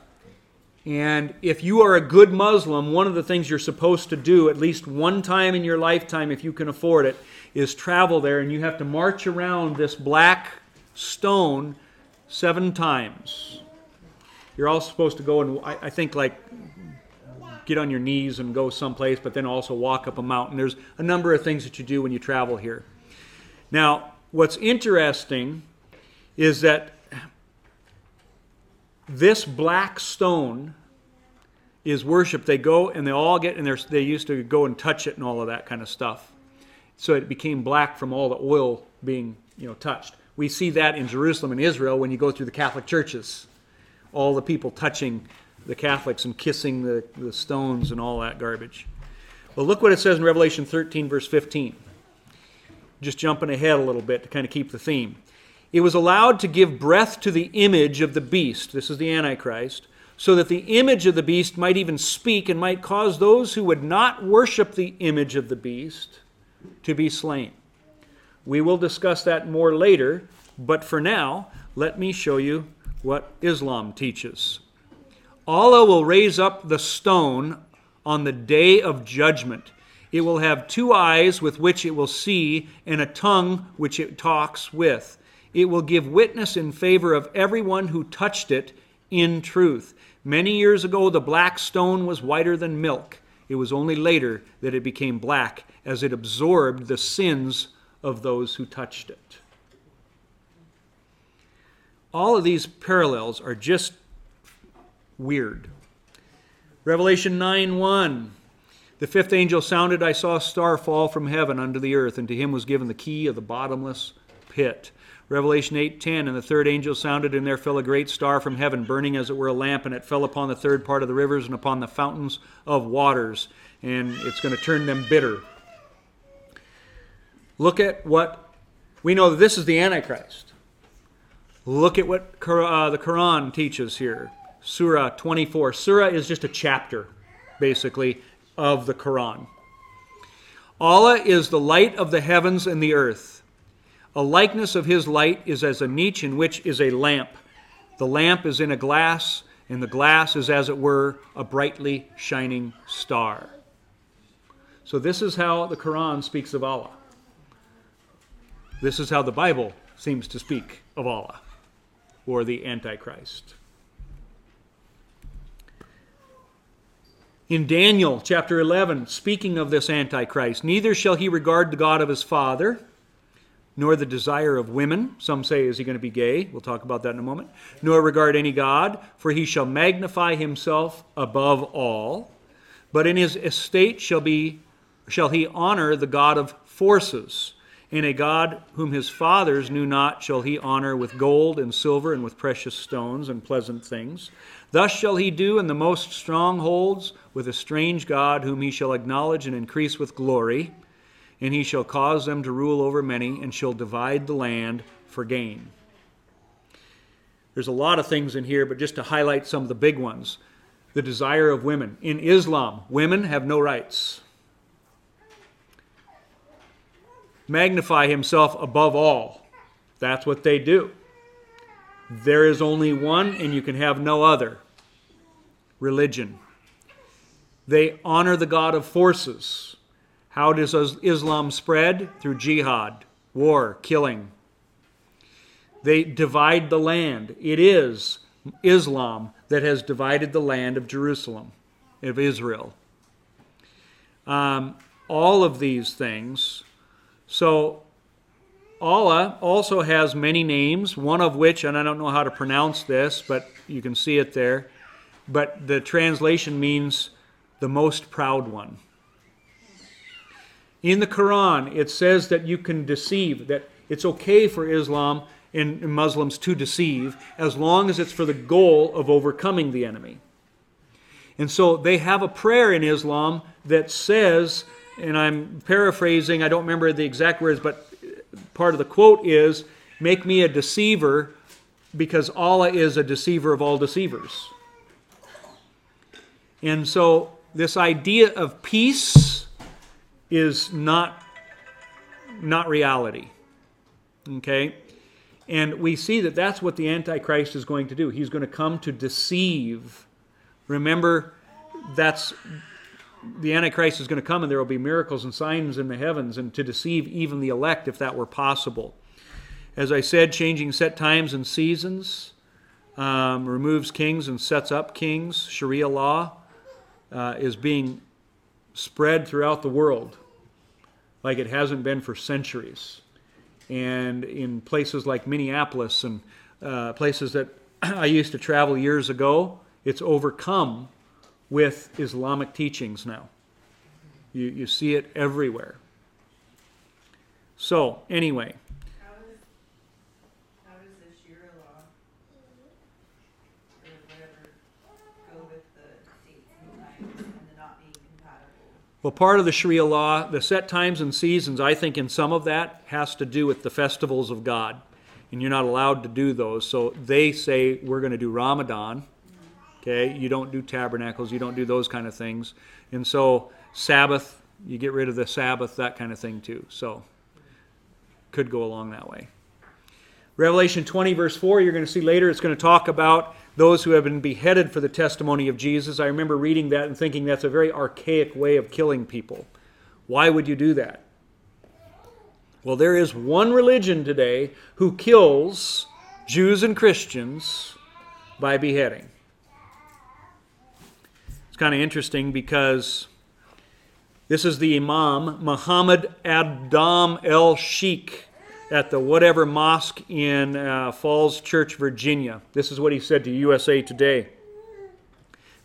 And if you are a good Muslim, one of the things you're supposed to do, at least one time in your lifetime, if you can afford it, is travel there and you have to march around this black stone seven times. You're also supposed to go and, I, I think, like get on your knees and go someplace, but then also walk up a mountain. There's a number of things that you do when you travel here. Now, what's interesting is that this black stone is worship. They go and they all get, and they used to go and touch it and all of that kind of stuff. So it became black from all the oil being, you know, touched. We see that in Jerusalem and Israel when you go through the Catholic churches. All the people touching the Catholics and kissing the, the stones and all that garbage. Well, look what it says in Revelation 13, verse 15. Just jumping ahead a little bit to kind of keep the theme. It was allowed to give breath to the image of the beast. This is the Antichrist. So that the image of the beast might even speak and might cause those who would not worship the image of the beast to be slain. We will discuss that more later, but for now, let me show you what Islam teaches. Allah will raise up the stone on the day of judgment. It will have two eyes with which it will see, and a tongue which it talks with. It will give witness in favor of everyone who touched it in truth. Many years ago, the black stone was whiter than milk. It was only later that it became black as it absorbed the sins of those who touched it. All of these parallels are just weird. Revelation 9 1. The fifth angel sounded, I saw a star fall from heaven unto the earth, and to him was given the key of the bottomless pit. Revelation 8:10 and the third angel sounded and there fell a great star from heaven burning as it were a lamp and it fell upon the third part of the rivers and upon the fountains of waters and it's going to turn them bitter. Look at what we know that this is the antichrist. Look at what uh, the Quran teaches here. Surah 24. Surah is just a chapter, basically, of the Quran. Allah is the light of the heavens and the earth. A likeness of his light is as a niche in which is a lamp. The lamp is in a glass, and the glass is, as it were, a brightly shining star. So, this is how the Quran speaks of Allah. This is how the Bible seems to speak of Allah or the Antichrist. In Daniel chapter 11, speaking of this Antichrist, neither shall he regard the God of his father, nor the desire of women. Some say, is he going to be gay? We'll talk about that in a moment. Nor regard any God, for he shall magnify himself above all. But in his estate shall, be, shall he honor the God of forces. And a God whom his fathers knew not shall he honor with gold and silver and with precious stones and pleasant things. Thus shall he do in the most strongholds with a strange God whom he shall acknowledge and increase with glory. And he shall cause them to rule over many and shall divide the land for gain. There's a lot of things in here, but just to highlight some of the big ones. The desire of women. In Islam, women have no rights. Magnify himself above all. That's what they do. There is only one, and you can have no other religion. They honor the God of forces. How does Islam spread? Through jihad, war, killing. They divide the land. It is Islam that has divided the land of Jerusalem, of Israel. Um, all of these things. So Allah also has many names, one of which, and I don't know how to pronounce this, but you can see it there. but the translation means the most proud one. In the Quran, it says that you can deceive, that it's okay for Islam and Muslims to deceive as long as it's for the goal of overcoming the enemy. And so they have a prayer in Islam that says, and I'm paraphrasing, I don't remember the exact words, but part of the quote is, Make me a deceiver because Allah is a deceiver of all deceivers. And so this idea of peace is not, not reality. Okay? And we see that that's what the Antichrist is going to do. He's going to come to deceive. Remember, that's the Antichrist is going to come and there will be miracles and signs in the heavens and to deceive even the elect if that were possible. As I said, changing set times and seasons um, removes kings and sets up kings. Sharia law uh, is being spread throughout the world like it hasn't been for centuries. And in places like Minneapolis and uh, places that I used to travel years ago, it's overcome with Islamic teachings now. You, you see it everywhere. So, anyway, How does, how does the Shira law, or whatever, go with the dates and times and the not being compatible? Well, part of the Sharia law, the set times and seasons, I think in some of that has to do with the festivals of God. And you're not allowed to do those. So they say we're going to do Ramadan. Okay? You don't do tabernacles, you don't do those kind of things. And so Sabbath, you get rid of the Sabbath, that kind of thing too. So could go along that way. Revelation 20, verse 4, you're going to see later, it's going to talk about those who have been beheaded for the testimony of Jesus. I remember reading that and thinking that's a very archaic way of killing people. Why would you do that? Well, there is one religion today who kills Jews and Christians by beheading. Kind of interesting because this is the Imam, Muhammad Adam el Sheikh, at the whatever mosque in uh, Falls Church, Virginia. This is what he said to USA Today.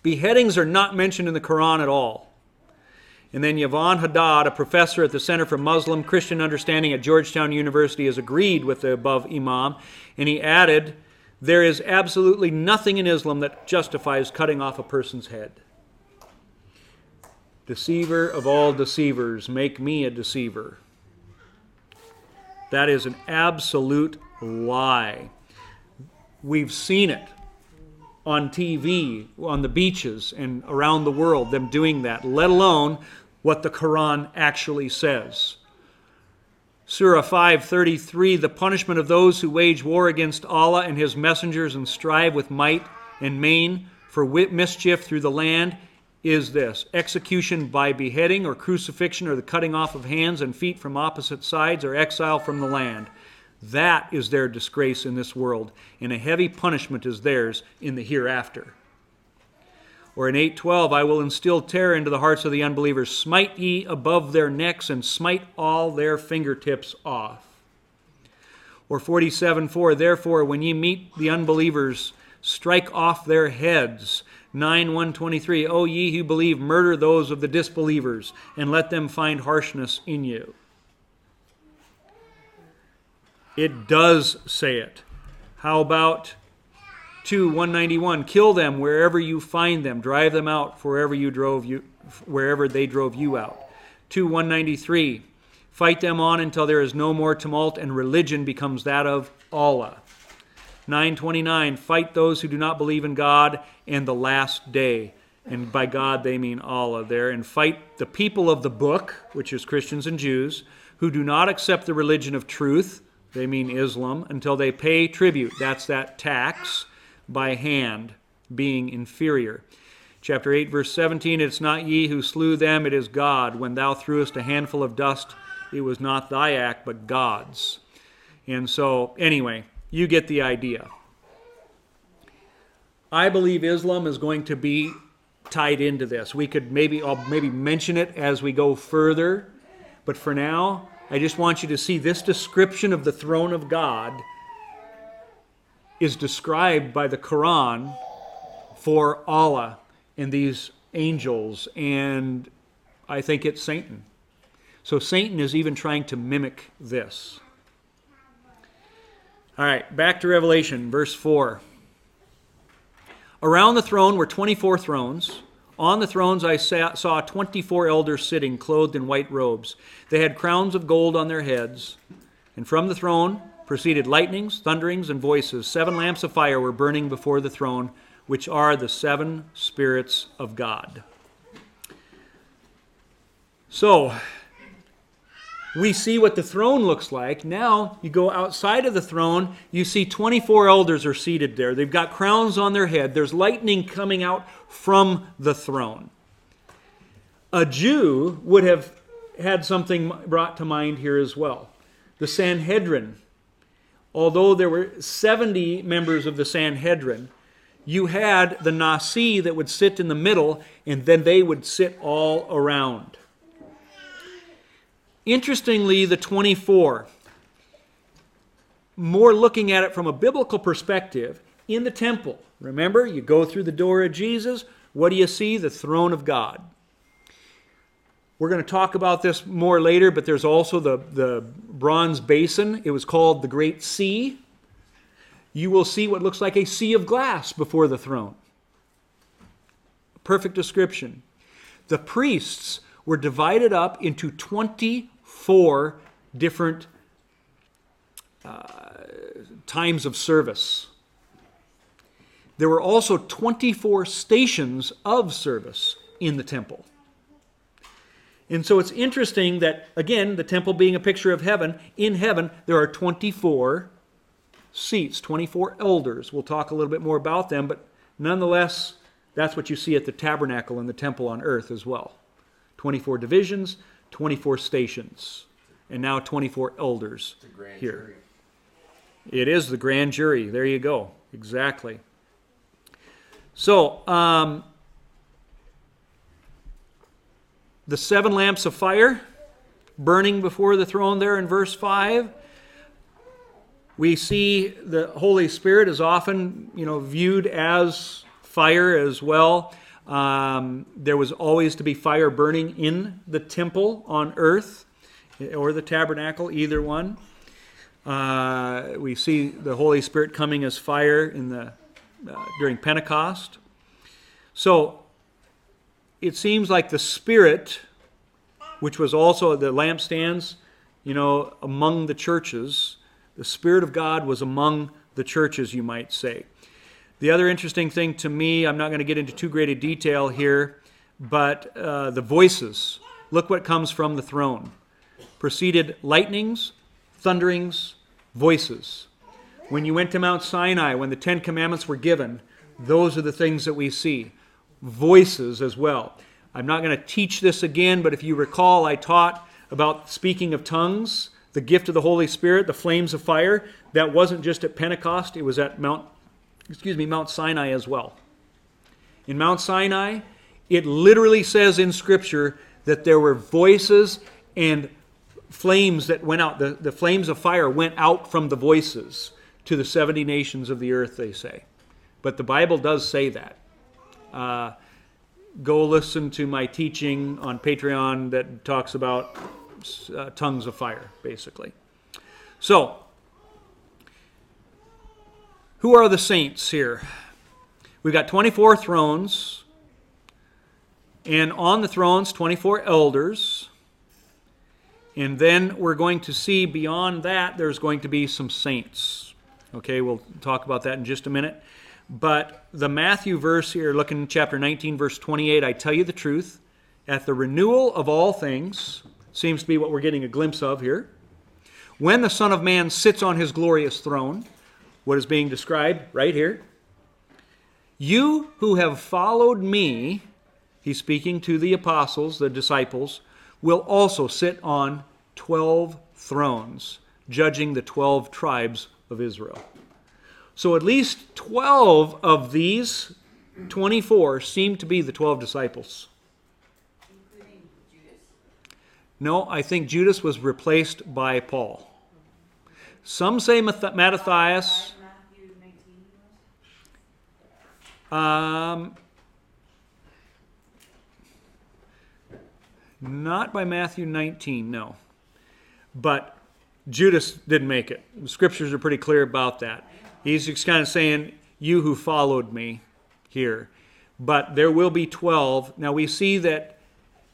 Beheadings are not mentioned in the Quran at all. And then Yvonne Haddad, a professor at the Center for Muslim Christian Understanding at Georgetown University, has agreed with the above Imam. And he added, There is absolutely nothing in Islam that justifies cutting off a person's head. Deceiver of all deceivers, make me a deceiver. That is an absolute lie. We've seen it on TV, on the beaches, and around the world, them doing that, let alone what the Quran actually says. Surah 5:33 The punishment of those who wage war against Allah and his messengers and strive with might and main for mischief through the land is this execution by beheading or crucifixion or the cutting off of hands and feet from opposite sides or exile from the land. That is their disgrace in this world, and a heavy punishment is theirs in the hereafter. Or in 8:12, I will instill terror into the hearts of the unbelievers. Smite ye above their necks and smite all their fingertips off. Or 47:4, therefore when ye meet the unbelievers, strike off their heads. 9 123, O ye who believe, murder those of the disbelievers, and let them find harshness in you. It does say it. How about 2 191 kill them wherever you find them drive them out wherever you drove you wherever they drove you out 2 193 fight them on until there is no more tumult and religion becomes that of Allah 929 fight those who do not believe in God and the last day and by God they mean Allah there and fight the people of the book which is Christians and Jews who do not accept the religion of truth they mean Islam until they pay tribute that's that tax by hand, being inferior. Chapter 8, verse 17 It's not ye who slew them, it is God. When thou threwest a handful of dust, it was not thy act, but God's. And so, anyway, you get the idea. I believe Islam is going to be tied into this. We could maybe I'll maybe mention it as we go further, but for now, I just want you to see this description of the throne of God is described by the Quran for Allah and these angels, and I think it's Satan. So Satan is even trying to mimic this. All right, back to Revelation, verse 4. Around the throne were 24 thrones. On the thrones I saw 24 elders sitting, clothed in white robes. They had crowns of gold on their heads. And from the throne proceeded lightnings, thunderings, and voices. Seven lamps of fire were burning before the throne, which are the seven spirits of God. So, we see what the throne looks like. Now, you go outside of the throne, you see 24 elders are seated there. They've got crowns on their head. There's lightning coming out from the throne. A Jew would have had something brought to mind here as well. The Sanhedrin. Although there were 70 members of the Sanhedrin, you had the Nasi that would sit in the middle, and then they would sit all around. Interestingly, the 24, more looking at it from a biblical perspective, in the temple. Remember, you go through the door of Jesus, what do you see? The throne of God. We're going to talk about this more later, but there's also the, the bronze basin. It was called the Great Sea. You will see what looks like a sea of glass before the throne. Perfect description. The priests were divided up into 24 different uh, times of service. There were also 24 stations of service in the temple. And so it's interesting that, again, the temple being a picture of heaven, in heaven there are 24 seats, 24 elders. We'll talk a little bit more about them, but nonetheless, that's what you see at the tabernacle and the temple on earth as well 24 divisions, 24 stations, and now 24 elders grand here. jury. It is the grand jury. There you go. Exactly. So, um, the seven lamps of fire burning before the throne there in verse 5. We see the Holy Spirit is often, you know, viewed as fire as well. Um, there was always to be fire burning in the temple on earth or the tabernacle, either one. Uh, we see the Holy Spirit coming as fire in the uh, during Pentecost. So it seems like the Spirit, which was also the lampstands, you know, among the churches, the Spirit of God was among the churches, you might say. The other interesting thing to me, I'm not going to get into too great a detail here, but uh, the voices. Look what comes from the throne. Proceeded lightnings, thunderings, voices. When you went to Mount Sinai, when the Ten Commandments were given, those are the things that we see. Voices as well. I'm not going to teach this again, but if you recall, I taught about speaking of tongues, the gift of the Holy Spirit, the flames of fire. That wasn't just at Pentecost, it was at Mount, excuse me, Mount Sinai as well. In Mount Sinai, it literally says in Scripture that there were voices and flames that went out. The, the flames of fire went out from the voices to the 70 nations of the earth, they say. But the Bible does say that. Uh, go listen to my teaching on Patreon that talks about uh, tongues of fire, basically. So, who are the saints here? We've got 24 thrones, and on the thrones, 24 elders. And then we're going to see beyond that, there's going to be some saints. Okay, we'll talk about that in just a minute. But the Matthew verse here, looking chapter 19, verse 28, I tell you the truth, at the renewal of all things, seems to be what we're getting a glimpse of here. When the Son of Man sits on his glorious throne, what is being described right here, you who have followed me, he's speaking to the apostles, the disciples, will also sit on 12 thrones, judging the 12 tribes of Israel. So at least 12 of these 24 seem to be the 12 disciples. including Judas. No, I think Judas was replaced by Paul. Some say Mattathias. Matthew 19 was? Um, not by Matthew 19, no. But Judas didn't make it. The scriptures are pretty clear about that. He's just kind of saying, You who followed me here. But there will be 12. Now we see that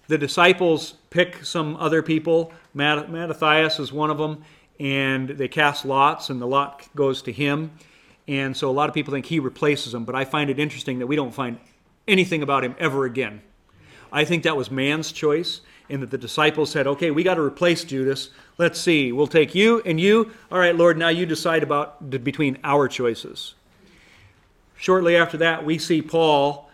the disciples pick some other people. Matt- Mattathias is one of them, and they cast lots, and the lot goes to him. And so a lot of people think he replaces him, but I find it interesting that we don't find anything about him ever again. I think that was man's choice, and that the disciples said, okay, we got to replace Judas. Let's see. We'll take you and you. All right, Lord, now you decide about between our choices. Shortly after that, we see Paul,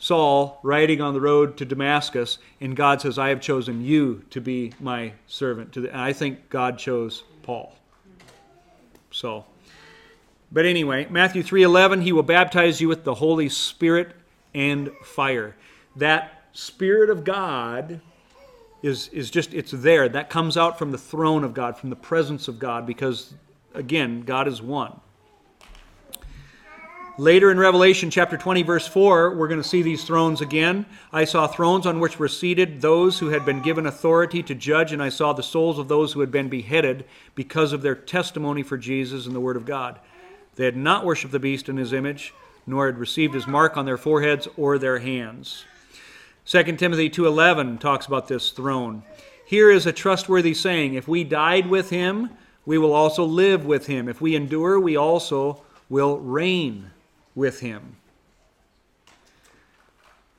Saul, riding on the road to Damascus, and God says, I have chosen you to be my servant. And I think God chose Paul. So, but anyway, Matthew 3:11, he will baptize you with the Holy Spirit and fire. That Spirit of God is, is just, it's there. That comes out from the throne of God, from the presence of God, because, again, God is one. Later in Revelation chapter 20, verse 4, we're going to see these thrones again. I saw thrones on which were seated those who had been given authority to judge, and I saw the souls of those who had been beheaded because of their testimony for Jesus and the Word of God. They had not worshipped the beast in his image, nor had received his mark on their foreheads or their hands. 2 Timothy 2:11 talks about this throne. Here is a trustworthy saying, if we died with him, we will also live with him. If we endure, we also will reign with him.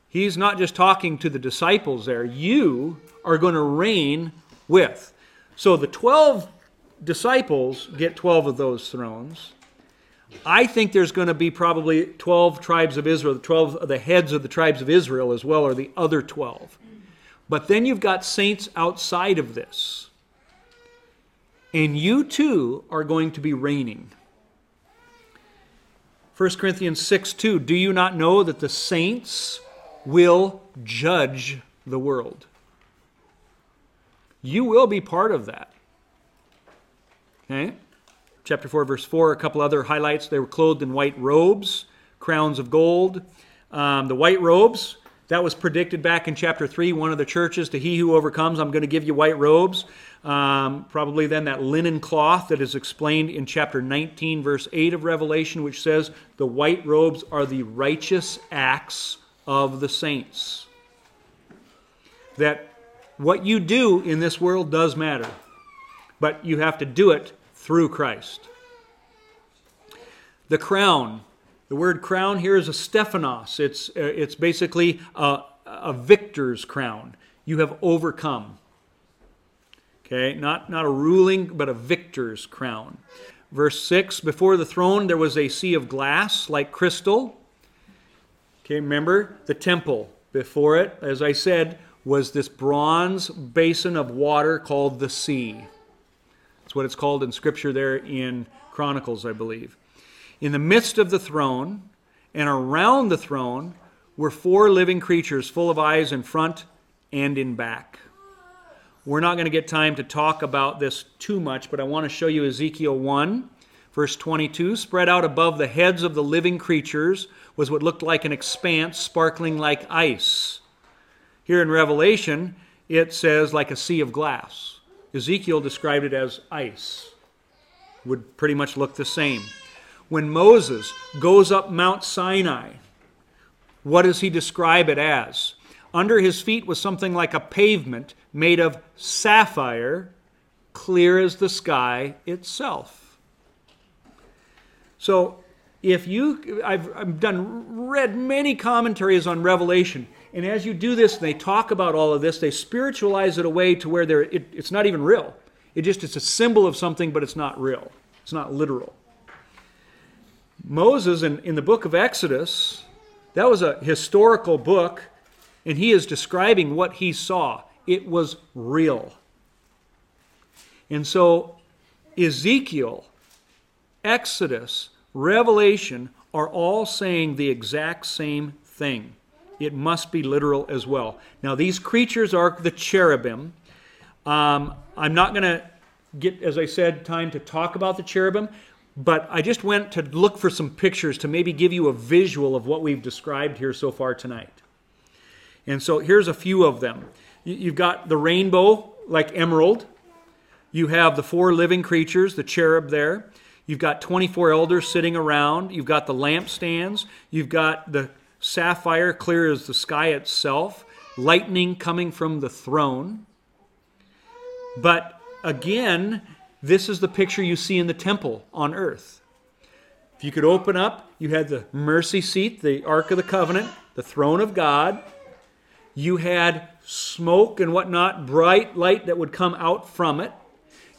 He's not just talking to the disciples there. You are going to reign with. So the 12 disciples get 12 of those thrones. I think there's going to be probably 12 tribes of Israel, 12 of the heads of the tribes of Israel as well, or the other 12. But then you've got saints outside of this. And you too are going to be reigning. 1 Corinthians 6 2 Do you not know that the saints will judge the world? You will be part of that. Okay? Chapter 4, verse 4, a couple other highlights. They were clothed in white robes, crowns of gold. Um, the white robes, that was predicted back in chapter 3, one of the churches, to he who overcomes, I'm going to give you white robes. Um, probably then that linen cloth that is explained in chapter 19, verse 8 of Revelation, which says the white robes are the righteous acts of the saints. That what you do in this world does matter, but you have to do it through Christ. The crown, the word crown here is a Stephanos. It's, uh, it's basically a, a victor's crown. You have overcome. Okay, not, not a ruling, but a victor's crown. Verse 6 Before the throne there was a sea of glass like crystal. Okay, remember the temple. Before it, as I said, was this bronze basin of water called the sea. That's what it's called in Scripture there in Chronicles, I believe. In the midst of the throne and around the throne were four living creatures full of eyes in front and in back. We're not going to get time to talk about this too much, but I want to show you Ezekiel 1, verse 22. Spread out above the heads of the living creatures was what looked like an expanse sparkling like ice. Here in Revelation, it says like a sea of glass. Ezekiel described it as ice. Would pretty much look the same. When Moses goes up Mount Sinai, what does he describe it as? Under his feet was something like a pavement made of sapphire, clear as the sky itself. So, if you, I've, I've done, read many commentaries on Revelation, and as you do this, they talk about all of this, they spiritualize it away to where they're, it, it's not even real. It just, it's a symbol of something, but it's not real. It's not literal. Moses, in, in the book of Exodus, that was a historical book, and he is describing what he saw. It was real. And so, Ezekiel, Exodus, Revelation are all saying the exact same thing. It must be literal as well. Now, these creatures are the cherubim. Um, I'm not going to get, as I said, time to talk about the cherubim. But I just went to look for some pictures to maybe give you a visual of what we've described here so far tonight. And so here's a few of them. You- You've got the rainbow, like emerald. You have the four living creatures, the cherub there. You've got 24 elders sitting around. You've got the lampstands. You've got the sapphire, clear as the sky itself. Lightning coming from the throne. But again, this is the picture you see in the temple on earth. If you could open up, you had the mercy seat, the Ark of the Covenant, the throne of God. You had smoke and whatnot, bright light that would come out from it.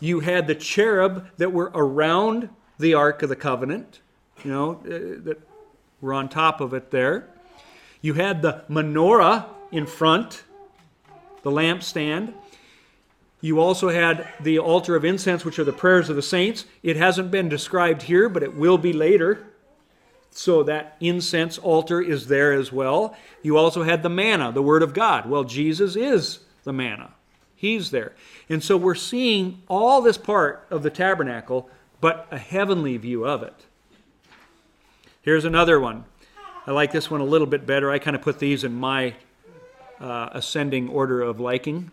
You had the cherub that were around the Ark of the Covenant, you know, uh, that were on top of it there. You had the menorah in front, the lampstand. You also had the altar of incense, which are the prayers of the saints. It hasn't been described here, but it will be later. So that incense altar is there as well. You also had the manna, the Word of God. Well, Jesus is the manna, He's there. And so we're seeing all this part of the tabernacle, but a heavenly view of it. Here's another one. I like this one a little bit better. I kind of put these in my uh, ascending order of liking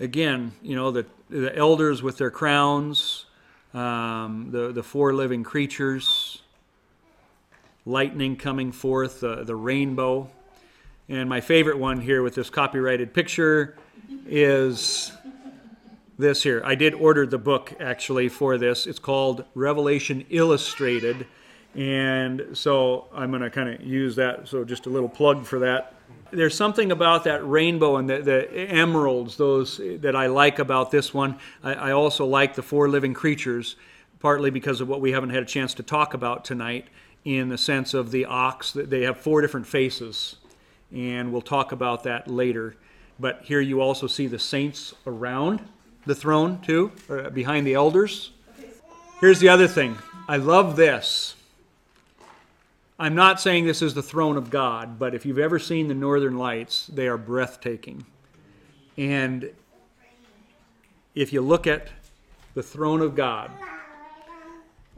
again, you know, the, the elders with their crowns, um, the, the four living creatures, lightning coming forth, the, the rainbow. And my favorite one here with this copyrighted picture is this here. I did order the book actually for this. It's called Revelation Illustrated. And so I'm going to kind of use that. So just a little plug for that. There's something about that rainbow and the, the emeralds, those that I like about this one. I, I also like the four living creatures, partly because of what we haven't had a chance to talk about tonight, in the sense of the ox. that They have four different faces, and we'll talk about that later. But here you also see the saints around the throne, too, behind the elders. Here's the other thing I love this. I'm not saying this is the throne of God, but if you've ever seen the Northern Lights, they are breathtaking. And if you look at the throne of God,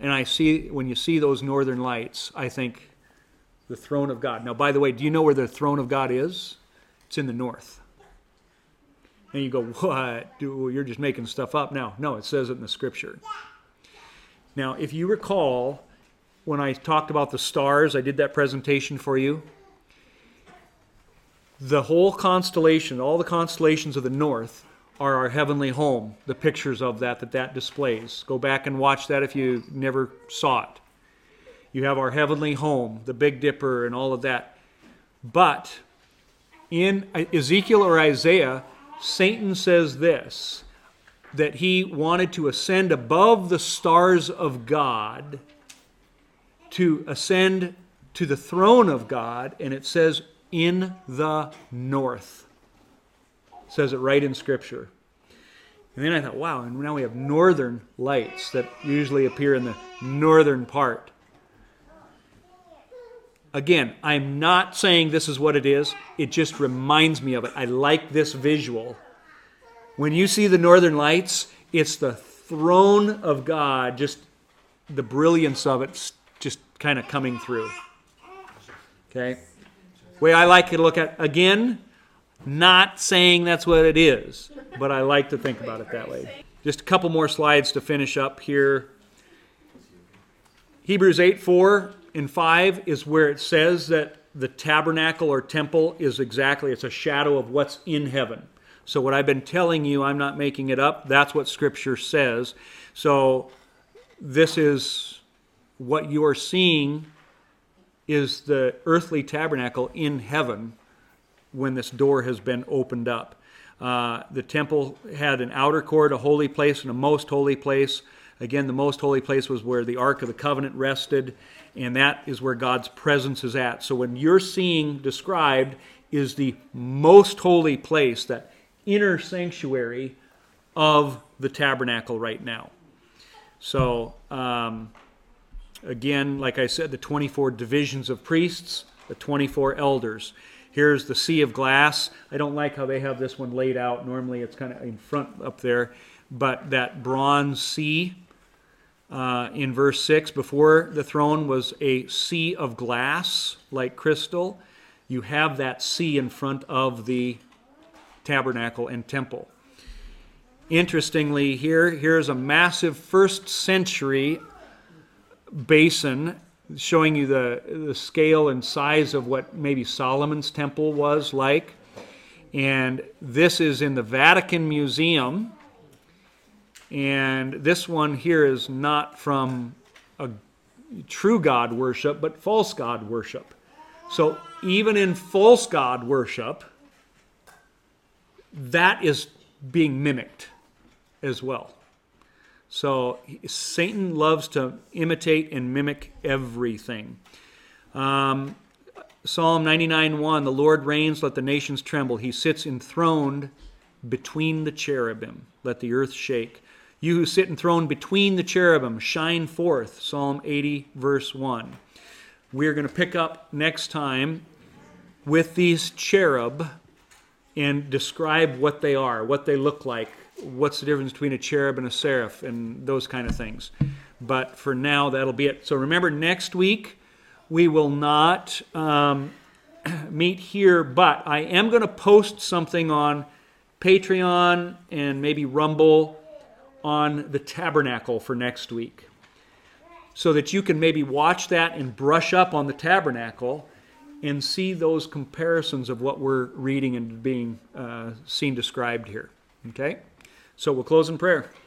and I see, when you see those Northern Lights, I think the throne of God. Now, by the way, do you know where the throne of God is? It's in the north. And you go, what? Dude, you're just making stuff up. Now, no, it says it in the scripture. Now, if you recall, when I talked about the stars, I did that presentation for you. The whole constellation, all the constellations of the north, are our heavenly home. The pictures of that that that displays. Go back and watch that if you never saw it. You have our heavenly home, the Big Dipper, and all of that. But in Ezekiel or Isaiah, Satan says this that he wanted to ascend above the stars of God to ascend to the throne of God, and it says in the north. Says it right in Scripture. And then I thought, wow, and now we have northern lights that usually appear in the northern part. Again, I'm not saying this is what it is, it just reminds me of it. I like this visual. When you see the northern lights, it's the throne of God, just the brilliance of it just kind of coming through. Okay? Way I like to look at, again, not saying that's what it is, but I like to think about it that way. Just a couple more slides to finish up here. Hebrews 8 4 and 5 is where it says that the tabernacle or temple is exactly, it's a shadow of what's in heaven. So, what I've been telling you, I'm not making it up. That's what Scripture says. So, this is what you are seeing is the earthly tabernacle in heaven when this door has been opened up. Uh, the temple had an outer court, a holy place, and a most holy place. Again, the most holy place was where the Ark of the Covenant rested, and that is where God's presence is at. So when you're seeing described is the most holy place, that inner sanctuary of the tabernacle right now. So, um, again, like I said, the 24 divisions of priests, the 24 elders. Here's the sea of glass. I don't like how they have this one laid out. Normally it's kind of in front up there, but that bronze sea Uh, in verse 6, before the throne was a sea of glass like crystal. You have that sea in front of the tabernacle and temple. Interestingly, here here's a massive first century basin showing you the, the scale and size of what maybe Solomon's temple was like. And this is in the Vatican Museum. And this one here is not from a true God worship, but false God worship. So even in false God worship, that is being mimicked as well. So Satan loves to imitate and mimic everything. Um, Psalm 99:1 The Lord reigns, let the nations tremble. He sits enthroned between the cherubim, let the earth shake. You who sit enthroned between the cherubim, shine forth. Psalm 80, verse 1. We're going to pick up next time with these cherub and describe what they are, what they look like, what's the difference between a cherub and a seraph, and those kind of things. But for now, that'll be it. So remember, next week we will not um, meet here, but I am going to post something on Patreon and maybe Rumble on the tabernacle for next week so that you can maybe watch that and brush up on the tabernacle and see those comparisons of what we're reading and being uh, seen described here. Okay? So we'll close in prayer.